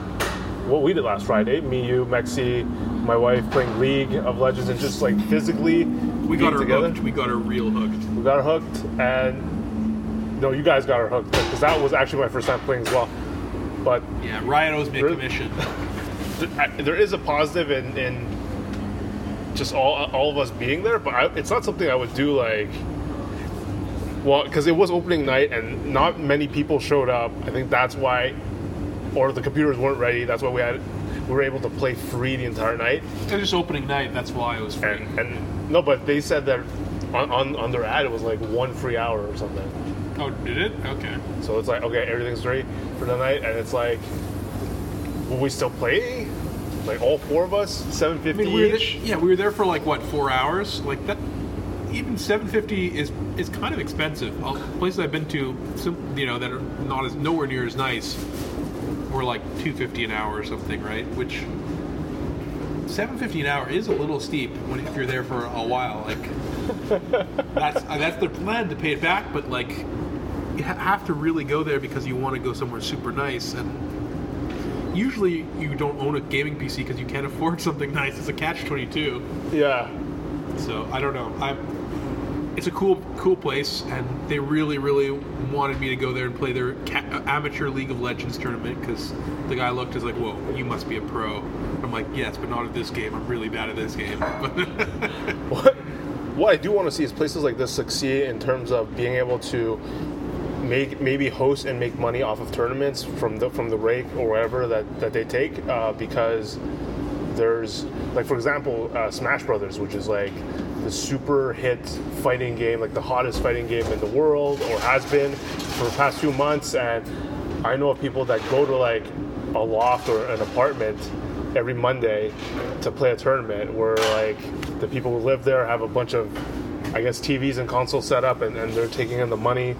what we did last Friday. Me, you, Mexi, my wife playing League of Legends and just like physically we got her together. hooked we got her real hooked We got her hooked, and no, you guys got her hooked because that was actually my first time playing as well. But yeah Riot owes me a commission there is a positive in, in just all all of us being there, but I, it's not something I would do like. Well, because it was opening night and not many people showed up. I think that's why, or the computers weren't ready. That's why we had we were able to play free the entire night. it was just opening night that's why it was free And and no, but they said that on on, on their ad it was like one free hour or something. oh did it okay So it's like okay, everything's ready for the night, and it's like, will we still play? Like all four of us, seven fifty I mean, we each. there, yeah, we were there for like what four hours. Like that, even seven fifty is is kind of expensive. Uh, Places I've been to, some, you know, that are not as nowhere near as nice, were like two fifty an hour or something, right? Which seven fifty an hour is a little steep when if you're there for a while. Like that's uh, that's their plan to pay it back, but like you ha- have to really go there because you want to go somewhere super nice and. Usually, you don't own a gaming PC because you can't afford something nice. It's a catch twenty two. Yeah, So I don't know. I it's a cool cool place, and they really really wanted me to go there and play their ca- uh, amateur League of Legends tournament because the guy looked is like, "Whoa, you must be a pro." I'm like, "Yes, but not at this game. I'm really bad at this game." what what I do want to see is places like this succeed in terms of being able to make maybe host and make money off of tournaments from the from the rake or wherever that that they take uh, because there's like for example uh, Smash Brothers, which is like the super hit fighting game, like the hottest fighting game in the world, or has been for the past few months. And I know of people that go to like a loft or an apartment every Monday to play a tournament where like the people who live there have a bunch of I guess TVs and consoles set up and, and they're taking in the money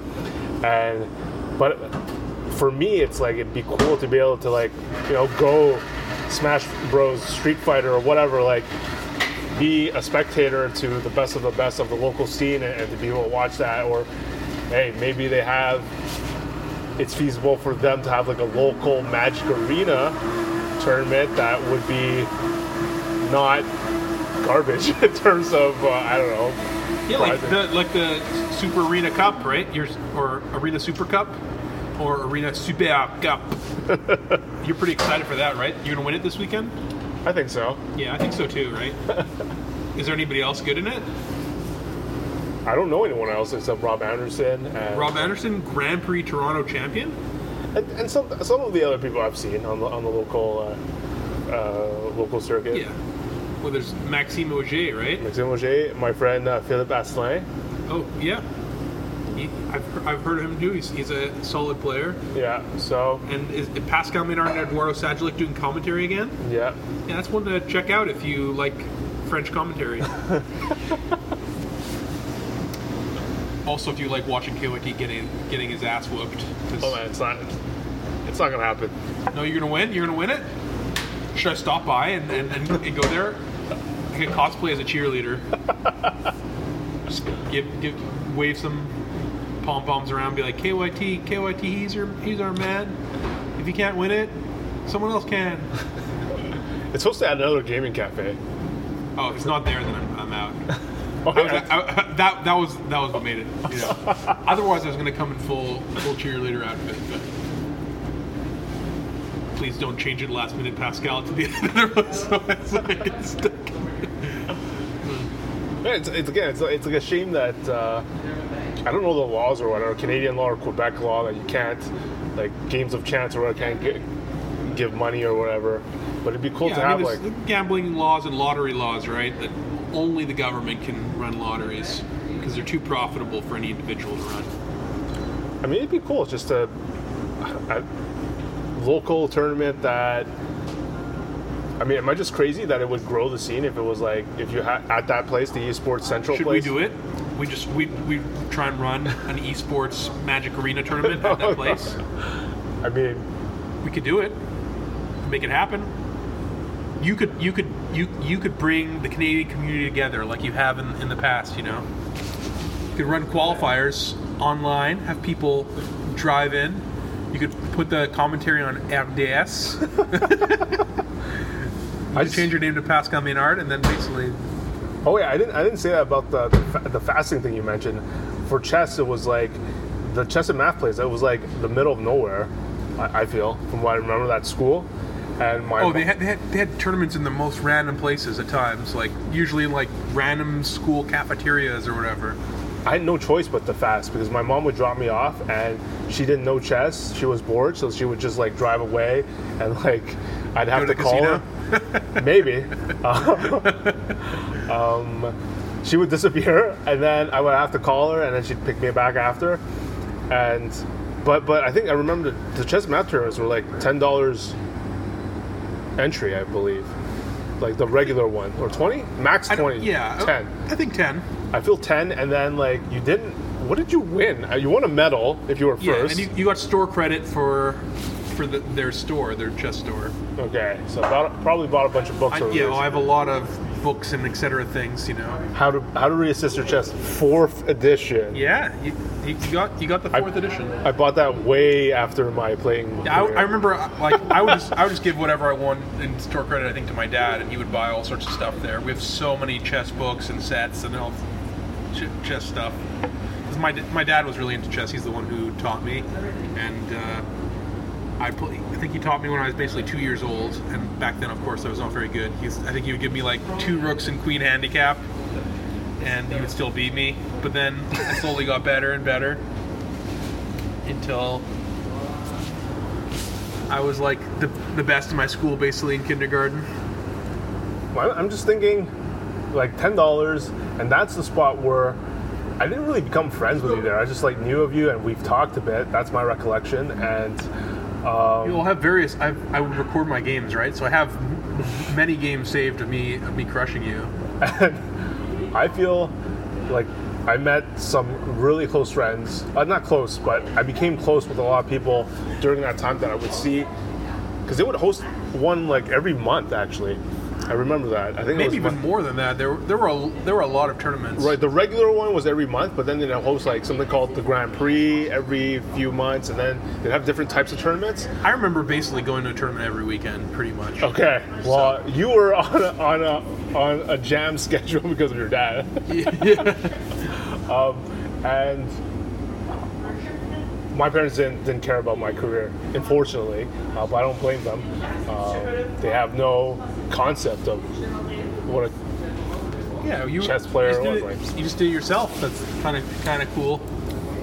and but for me it's like it'd be cool to be able to like you know go Smash Bros. Street Fighter or whatever like be a spectator to the best of the best of the local scene and, and to be able to watch that. Or hey maybe they have it's feasible for them to have like a local Magic Arena tournament that would be not garbage in terms of uh, I don't know yeah, like the like the Super Arena Cup, right? Yours or Arena Super Cup or Arena Super Cup. You're pretty excited for that, right? You're gonna win it this weekend? I think so Yeah, I think so too, right? Is there anybody else good in it? I don't know anyone else except Rob Anderson and Rob Anderson, Grand Prix Toronto champion. and, and some some of the other people I've seen on the on the local uh, uh, local circuit. Yeah. Well, there's Maxime Auger, right? Maxime Auger, my friend uh, Philippe Asselin. Oh, yeah. He, I've, I've heard of him do. He's, he's a solid player. Yeah, so And is Pascal Maynard and Eduardo Sajgalik doing commentary again? yeah, Yeah, that's one to check out if you like French commentary. also, if you like watching KYT getting getting his ass whooped. oh man, it's not it's not gonna happen. No, you're gonna win. You're gonna win it. Should I stop by and, and, and go there? Can cosplay as a cheerleader. Just give give wave some pom poms around. Be like KYT, KYT. He's your he's our man. If you can't win it, someone else can. It's supposed to add another gaming cafe. Oh, if it's not there, then I'm, I'm out. Oh, I I, I- that that was that was what made it. You know. Otherwise, I was gonna come in full full cheerleader outfit, but. Please don't change it last minute, Pascal, to the other one, so it's like it's stuck. Yeah, it's, it's again, it's, it's like a shame that uh, I don't know the laws or whatever, Canadian law or Quebec law that you can't like games of chance or whatever can't get, give money or whatever. But it'd be cool to I have mean, like gambling laws and lottery laws, right? That only the government can run lotteries because they're too profitable for any individual to run. I mean, it'd be cool just a, a local tournament that. I mean, am I just crazy that it would grow the scene if it was like if you had at that place, the esports central Should place? we do it? We just we we try and run an esports Magic Arena tournament at that place. I mean, We could do it. Make it happen. You could you could you you could bring the Canadian community together like you have in, in the past, you know. You could run qualifiers online, have people drive in. You could put the commentary on RDS. I You change your name to Pascal Maynard, and then basically, Oh yeah, I didn't. I didn't say that about the the, the fasting thing you mentioned. For chess, it was like the chess and math place. It was like the middle of nowhere. I, I feel from what I remember that school, and my oh, they had, they had they had tournaments in the most random places at times, like usually in like random school cafeterias or whatever. I had no choice but to fast because my mom would drop me off and she didn't know chess. She was bored, so she would just like drive away and like I'd have Go to, to call casino? her. Maybe. um, she would disappear and then I would have to call her and then she'd pick me back after. And but but I think I remember the, the chess math tournaments were like ten dollars entry, I believe. Like the regular one or twenty max twenty. yeah, ten. I think ten. I feel 10, and then, like, you didn't. What did you win? Uh, You won a medal if you were Yeah, first. and you, you got store credit for for the, their store, their chess store. okay, so bought, probably bought a bunch of books I, over yeah, I have a lot of books and etc. things, you know. how to How to reassess your chess, fourth edition. Yeah, you, you got you got the fourth edition. I bought that way after my playing. Yeah, I, career. I remember, uh, like, I would just I would just give whatever I won in store credit, I think, to my dad, and he would buy all sorts of stuff there. We have so many chess books and sets and all ch- chess stuff. 'Cause my my dad was really into chess. He's the one who taught me, and uh, I play. I think he taught me when I was basically two years old, and back then, of course, I was not very good. He's, I think he would give me like two rooks and queen handicap, and he would still beat me. But then I slowly got better and better until I was like the, the best in my school basically in kindergarten. Well, I'm just thinking, like ten dollars, and that's the spot where I didn't really become friends with you there. I just like knew of you, and we've talked a bit. That's my recollection, and You'll have various. I, I would record my games, right? So I have many games saved of me of me crushing you. I feel like I met some really close friends. Uh, not close, but I became close with a lot of people during that time that I would see because they would host one like every month. Actually, I remember that. I think it Maybe was even more than that. There were- there were a, there were a lot of tournaments. Right, the regular one was every month, but then they'd host like something called the Grand Prix every few months, and then they'd have different types of tournaments. I remember basically going to a tournament every weekend, pretty much. Okay, well, you were on a, on a on a jam schedule because of your dad. yeah. Um, and my parents didn't, didn't care about my career, unfortunately, uh, but I don't blame them. Um, they have no concept of what a Yeah, you chess player. You or did like, you just do it yourself. That's kind of kind of cool.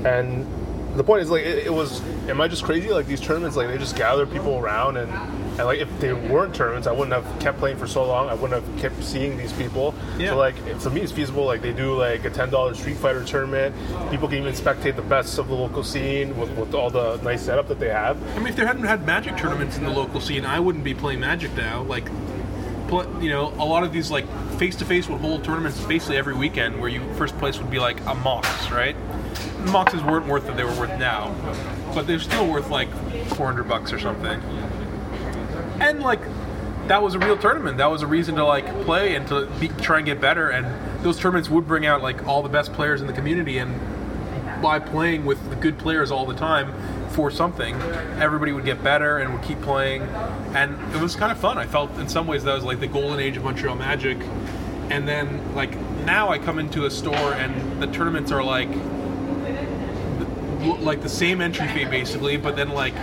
and the point is like it, it was am i just crazy like these tournaments like they just gather people around and and like if they weren't tournaments i wouldn't have kept playing for so long i wouldn't have kept seeing these people Yeah. so like for me it's feasible like they do like a $10 street fighter tournament people can even spectate the best of the local scene with, with all the nice setup that they have I mean, if there hadn't had Magic tournaments in the local scene, I wouldn't be playing Magic now. Like, you know, a lot of these like face to face would hold tournaments basically every weekend, where you first place would be like a Mox, right? Moxes weren't worth what they were worth now, but they're still worth like 400 bucks or something. And like, that was a real tournament. That was a reason to like play and to be, try and get better. And those tournaments would bring out like all the best players in the community and by playing with the good players all the time for something, everybody would get better and would keep playing, and it was kind of fun. I felt in some ways that was like the golden age of Montreal Magic, and then like now I come into a store and the tournaments are like like the same entry fee basically, but then like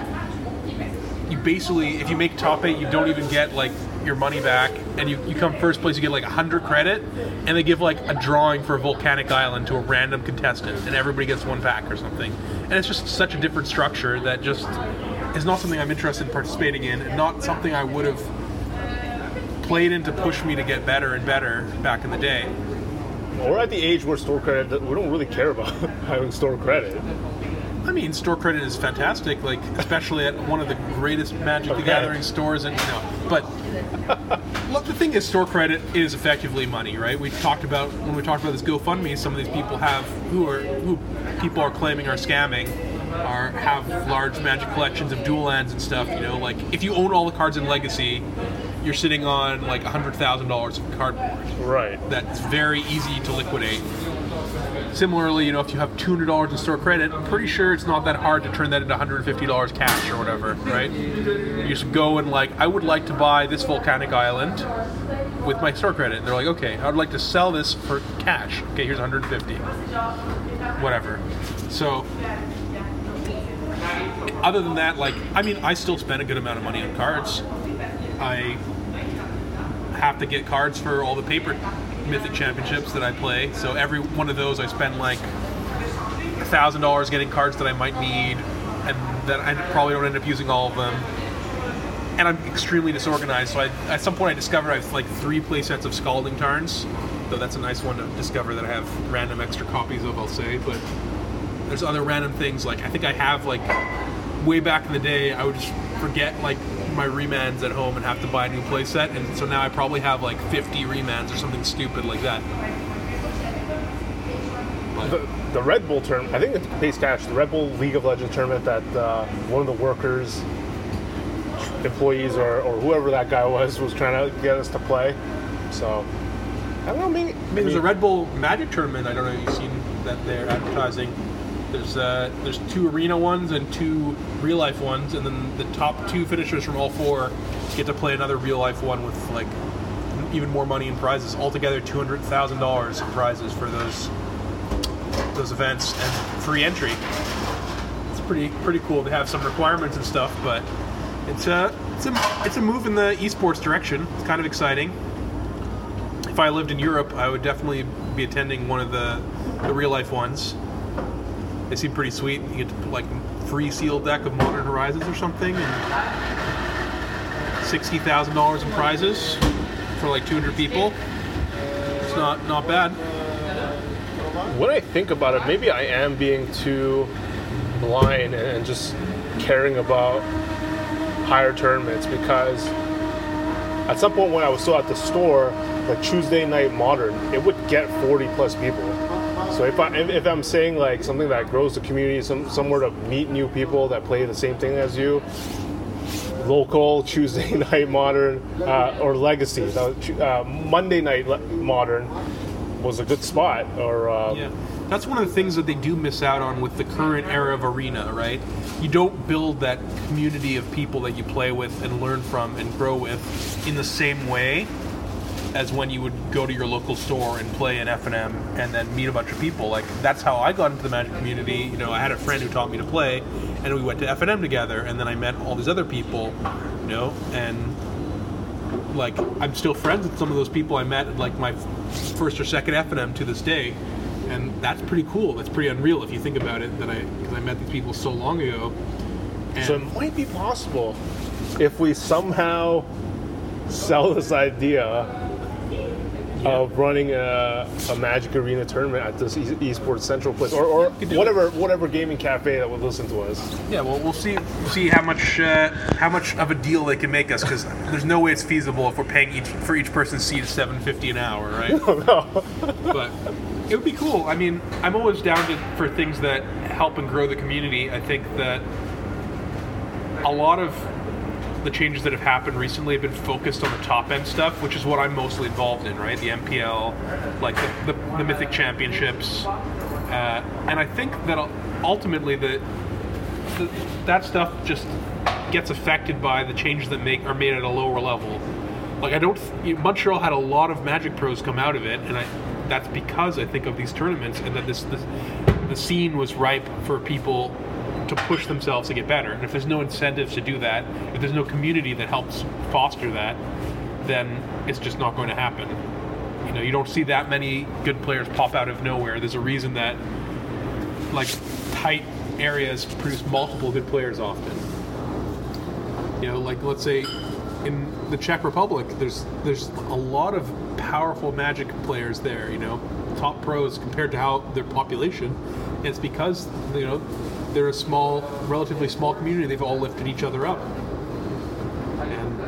you basically if you make top eight you don't even get like your money back and you, you come first place you get like 100 credit and they give like a drawing for a volcanic island to a random contestant and everybody gets one pack or something. And it's just such a different structure that just is not something i'm interested in participating in and not something i would have played in to push me to get better and better back in the day. We're at the age where store credit we don't really care about having store credit I mean, store credit is fantastic, like especially at one of the greatest Magic the Gathering stores. And no, but look, the thing is, store credit is effectively money, right? We talked about when we talked about this GoFundMe. Some of these people have who are who people are claiming are scamming, are have large Magic collections of dual lands and stuff. You know, like if you own all the cards in Legacy, you're sitting on like hundred thousand dollars of cardboard right that's very easy to liquidate. Similarly, you know, if you have $200 in store credit, I'm pretty sure it's not that hard to turn that into $150 cash or whatever, right? You just go and like, I would like to buy this volcanic island with my store credit. And they're like, okay, I would like to sell this for cash. Okay, here's 150. Whatever. So, other than that, like, I mean, I still spend a good amount of money on cards. I have to get cards for all the paper mythic championships that I play. So every one of those I spend like a thousand dollars getting cards that I might need, and that I probably don't end up using all of them. And I'm extremely disorganized. So I, at some point I discovered I have like three play sets of Scalding Tarns. So that's a nice one to discover that I have random extra copies of. I'll say, but there's other random things like I think I have like way back in the day I would just forget like my remands at home and have to buy a new playset and so now I probably have like 50 remands or something stupid like that. the, the Red Bull tournament, I think it's Pace Cash, the Red Bull League of Legends tournament that uh, one of the workers, employees, or, or whoever that guy was, was trying to get us to play. So, I don't know, maybe. Mean, there's a Red Bull Magic tournament. I don't know if you've seen that they're advertising. There's uh, there's two arena ones and two real life ones, and then the top two finishers from all four get to play another real life one with like even more money and prizes. Altogether, two hundred thousand dollars in prizes for those those events and free entry. It's pretty pretty cool. They have some requirements and stuff, but it's a it's a it's a move in the esports direction. It's kind of exciting if I lived in Europe, I would definitely be attending one of the, the real life ones. They seem pretty sweet. You get to put like free sealed deck of Modern Horizons or something, and sixty thousand dollars in prizes for like two hundred people. It's not not bad. when I think about it, maybe I am being too blind and just caring about higher tournaments because at some point when I was still at the store, like Tuesday night modern, it would get 40 plus people. So if I if, I'm saying like something that grows the community, some somewhere to meet new people that play the same thing as you, local Tuesday night modern uh, or legacy, uh, Monday night le- modern was a good spot. Or uh, Yeah, that's one of the things that they do miss out on with the current era of arena, right? You don't build that community of people that you play with and learn from and grow with in the same way as when you would go to your local store and play an FNM and then meet a bunch of people. Like that's how I got into the Magic community. You know, I had a friend who taught me to play, and we went to FNM together, and then I met all these other people, you know, and like I'm still friends with some of those people I met at like my first or second FNM to this day, and that's pretty cool. That's pretty unreal if you think about it. That I because I met these people so long ago. And So it might be possible if we somehow sell this idea of running a, a Magic Arena tournament at this e- esports central place, or, or could do whatever whatever gaming cafe that would listen to us. yeah, well we'll see we'll see how much uh, how much of a deal they can make us because there's no way it's feasible if we're paying each for each person's seat seven fifty an hour, right? no but it would be cool. I mean, I'm always down to, for things that help and grow the community. I think that a lot of the changes that have happened recently have been focused on the top end stuff, which is what I'm mostly involved in, right? The MPL, like the, the, the Mythic Championships. Uh, and I think that ultimately the, the, that stuff just gets affected by the changes that make are made at a lower level. Like I don't, th- Montreal had a lot of Magic pros come out of it, and I, that's because I think of these tournaments and that this, this the scene was ripe for people to push themselves to get better. And if there's no incentives to do that, if there's no community that helps foster that, then it's just not going to happen. You know, you don't see that many good players pop out of nowhere. There's a reason that like tight areas produce multiple good players often. You know, like let's say in the Czech Republic, there's there's a lot of powerful Magic players there. You know, top pros compared to how their population. It's because you know they're a small, relatively small community. They've all lifted each other up. And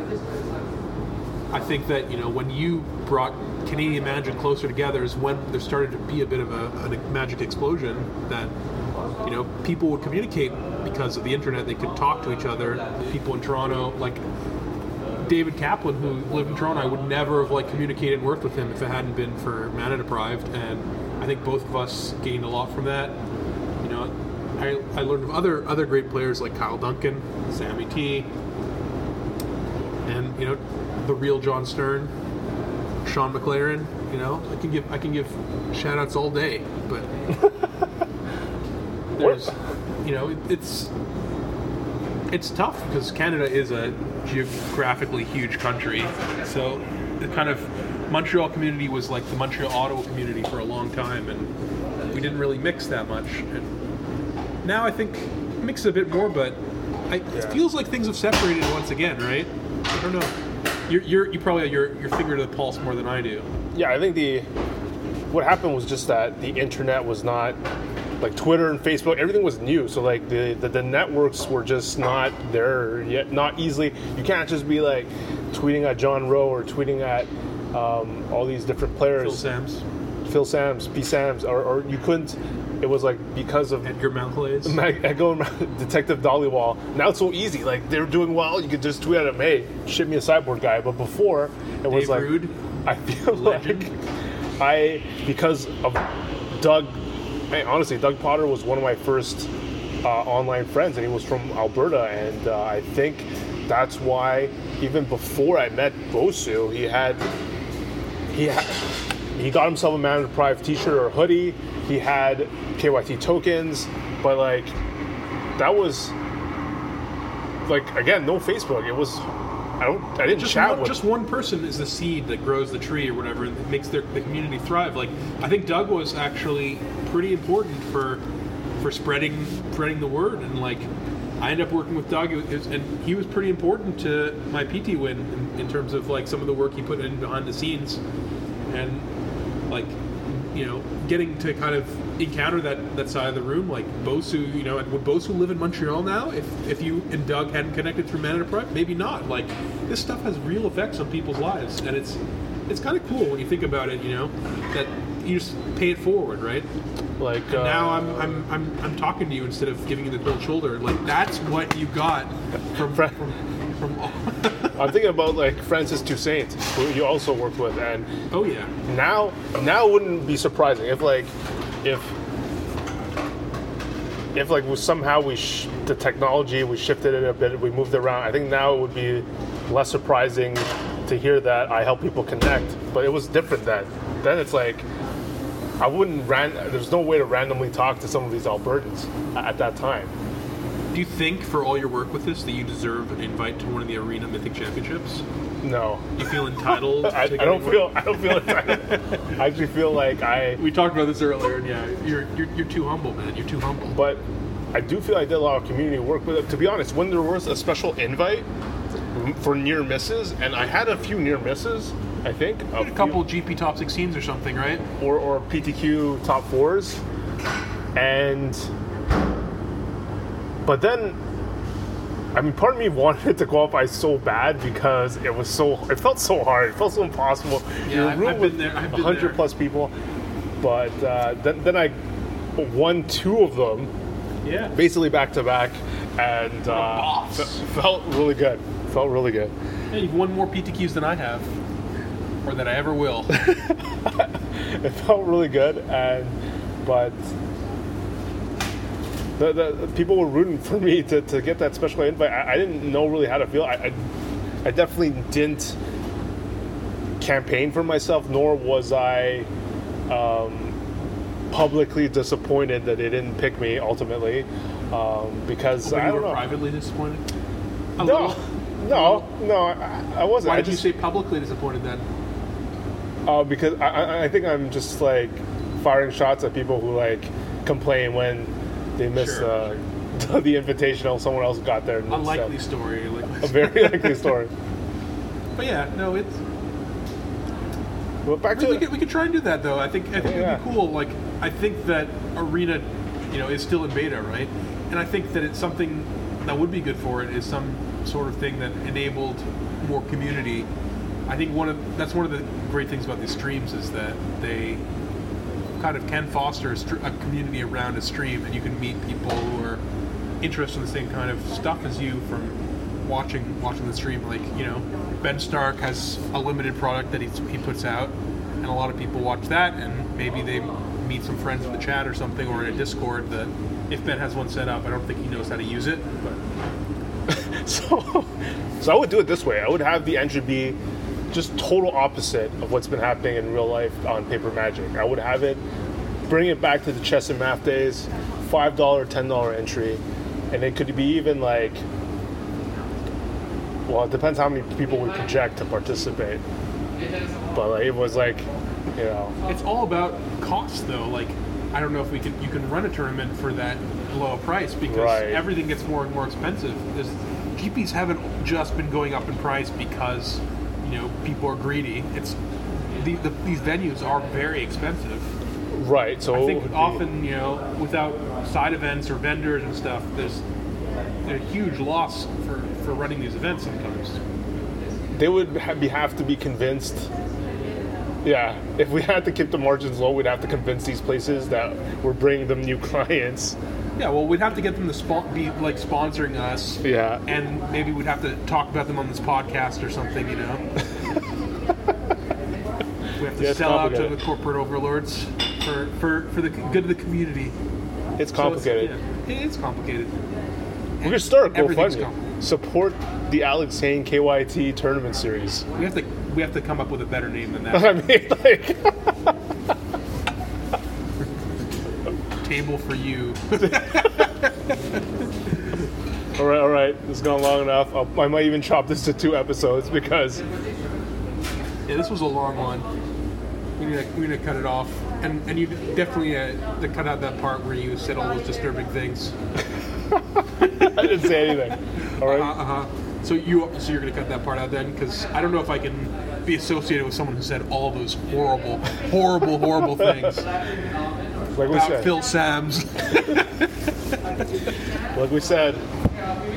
I think that you know when you brought Canadian Magic closer together is when there started to be a bit of a, a magic explosion that you know people would communicate because of the internet. They could talk to each other. People in Toronto, like David Caplan, who lived in Toronto, I would never have like communicated and worked with him if it hadn't been for Mana Deprived, and I think both of us gained a lot from that. I, I learned of other other great players like Kyle Duncan, Sammy T, and you know, the real John Stern, Sean McLaren. You know, I can give I can give shout outs all day, but there's you know it, it's it's tough because Canada is a geographically huge country, so the kind of Montreal community was like the Montreal Ottawa community for a long time, and we didn't really mix that much. And now I think mix a bit more, but I, it feels like things have separated once again, right? I don't know. You're, you're you probably have your your finger to the pulse more than I do. Yeah, I think the what happened was just that the internet was not like Twitter and Facebook, everything was new. So like the, the, the networks were just not there yet, not easily. You can't just be like tweeting at John Rowe or tweeting at um, all these different players. Phil Sams, Phil Sams, P Sams, or, or you couldn't. It was like because of Edgar Malclays. Echo Detective Dollywall. Now it's so easy. Like they're doing well, you could just tweet at them, "Hey, ship me a cyborg guy." But before, it was like Rude. I feel Legend. like I because of Doug. Man, honestly, Doug Potter was one of my first uh, online friends, and he was from Alberta, and uh, I think that's why even before I met Bosu, he had he had, he got himself a Mana Deprived T-shirt or hoodie. He had KYT tokens, but like that was like again no Facebook. It was I don't I didn't just chat one, with just one person is the seed that grows the tree or whatever and makes their, the community thrive. Like i think doug was actually pretty important for for spreading spreading the word. And like i ended up working with doug. Was- and he was pretty important to my pt win in, in terms of like some of the work he put in behind the scenes. And like you know getting to kind of encounter that that side of the room like bosu you know and would bosu live in montreal now? If if you and doug hadn't connected through mana Deprived? maybe not. Like this stuff has real effects on people's lives and it's it's kind of cool when you think about it you know that you just pay it forward right? Like uh, now I'm, I'm i'm i'm talking to you instead of giving you the cold shoulder. Like that's what you got from from, from all I'm thinking about like Francis Toussaint, who you also worked with, and oh yeah. now now wouldn't be surprising if like if if like we somehow we sh- the technology we shifted it a bit we moved around. I think now it would be less surprising to hear that i help people connect but it was different then. Then it's like i wouldn't ran there's no way to randomly talk to some of these albertans at that time Do you think, for all your work with this, that you deserve an invite to one of the Arena Mythic Championships? No. You feel entitled? I, I don't feel. I don't feel entitled. I actually feel like I. We talked about this earlier, and yeah, you're, you're you're too humble, man. You're too humble. But I do feel I did a lot of community work with uh, it. To be honest, when there was a special invite for near misses, and I had a few near misses, I think a couple GP top 16s or something, right? or, or PTQ top fours, and but then. I mean, part of me wanted it to qualify so bad because it was so. It felt so hard. It felt so impossible. Yeah, You're I've- I've been there, I've been 100 there. plus people, but uh, then, then I won two of them, Yeah. basically back to back, and uh, boss. felt really good. Felt really good. Hey, you've won more PTQs than I have, or that I ever will. It felt really good, and but the, the, people were rooting for me to, to get that special invite. I, I didn't know really how to feel. I, I, I definitely didn't campaign for myself, nor was I um, publicly disappointed that they didn't pick me ultimately, um, because But I you don't were know. privately disappointed. A No, little? no, no, I, I wasn't. Why did just, you say publicly disappointed then? Uh, because I, I, I think I'm just like firing shots at people who like complain when they miss Sure, uh, the invitational. Someone else got there. and Unlikely stuff. story. Like, A very likely story. but yeah, no, it's. But back We, to we could, we could try and do that though. I think I think Yeah. it'd be cool. Like I think that Arena, you know, is still in beta, right? And I think that it's something that would be good for it is some sort of thing that enabled more community. I think one of that's one of the great things about these streams is that they kind of can foster a, a community around a stream, and you can meet people who are interested in the same kind of stuff as you from watching watching the stream. Like you know, Ben Stark has a limited product that he, he puts out, and a lot of people watch that, and maybe they meet some friends in the chat or something, or in a Discord that. If Ben has one set up, I don't think he knows how to use it. But so, so I would do it this way. I would have the entry be just total opposite of what's been happening in real life on Paper Magic. I would have it bring it back to the chess and math days, five dollar, ten dollar entry, and it could be even like. Well, it depends how many people we project to participate. But like, it was like, you know, it's all about cost, though. Like, I don't know if we could you can run a tournament for that low a price because Right. everything gets more and more expensive. There's, GPs haven't just been going up in price because you know people are greedy. It's the, the, these venues are very expensive. right. So I think often, you know, without side events or vendors and stuff, there's a huge loss for, for running these events sometimes. they would be, have to be convinced. Yeah, if we had to keep the margins low, we'd have to convince these places that we're bringing them new clients. Yeah, well, we'd have to get them to be like sponsoring us. Yeah. And maybe we'd have to talk about them on this podcast or something, you know. Have to Yeah, sell out to the corporate overlords for, for, for the good of the community. It's So complicated. It's, yeah, it is complicated. We could start a GoFundMe. Support the Alex Hayne KYT tournament series. We have to we have to come up with a better name than that. I mean, like, Table for you. all right, all right, it's gone long enough. I'll, I might even chop this to two episodes because Yeah, this was a long one. We need to, we need to cut it off. And and you definitely uh, to cut out that part where you said all those disturbing things. I didn't say anything. All right, Uh huh. So you so you're gonna cut that part out then? Because I don't know if I can be associated with someone who said all those horrible, horrible, horrible things like we about said. Phil Sams. like we said,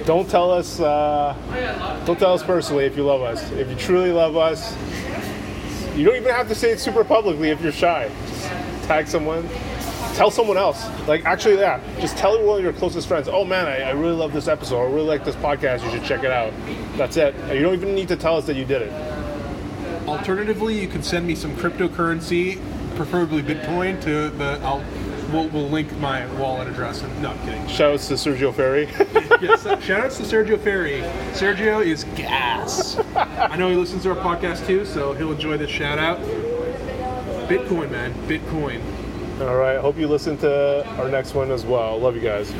don't tell us. Uh, don't tell us personally if you love us. If you truly love us, you don't even have to say it super publicly if you're shy. Just tag someone. Tell someone else. Like actually, yeah. Just tell one of your closest friends. Oh man, I, I really love this episode. I really like this podcast. You should check it out. That's it. You don't even need to tell us that you did it. Alternatively, you can send me some cryptocurrency, preferably Bitcoin, to the. I'll we'll, we'll link my wallet address. And, no, I'm kidding. Shoutouts to Sergio Ferry. yes, uh, shout outs to Sergio Ferry. Sergio is gas. I know he listens to our podcast too, so he'll enjoy this shout out. Bitcoin, man. Bitcoin. All right. Hope you listen to our next one as well. Love you guys.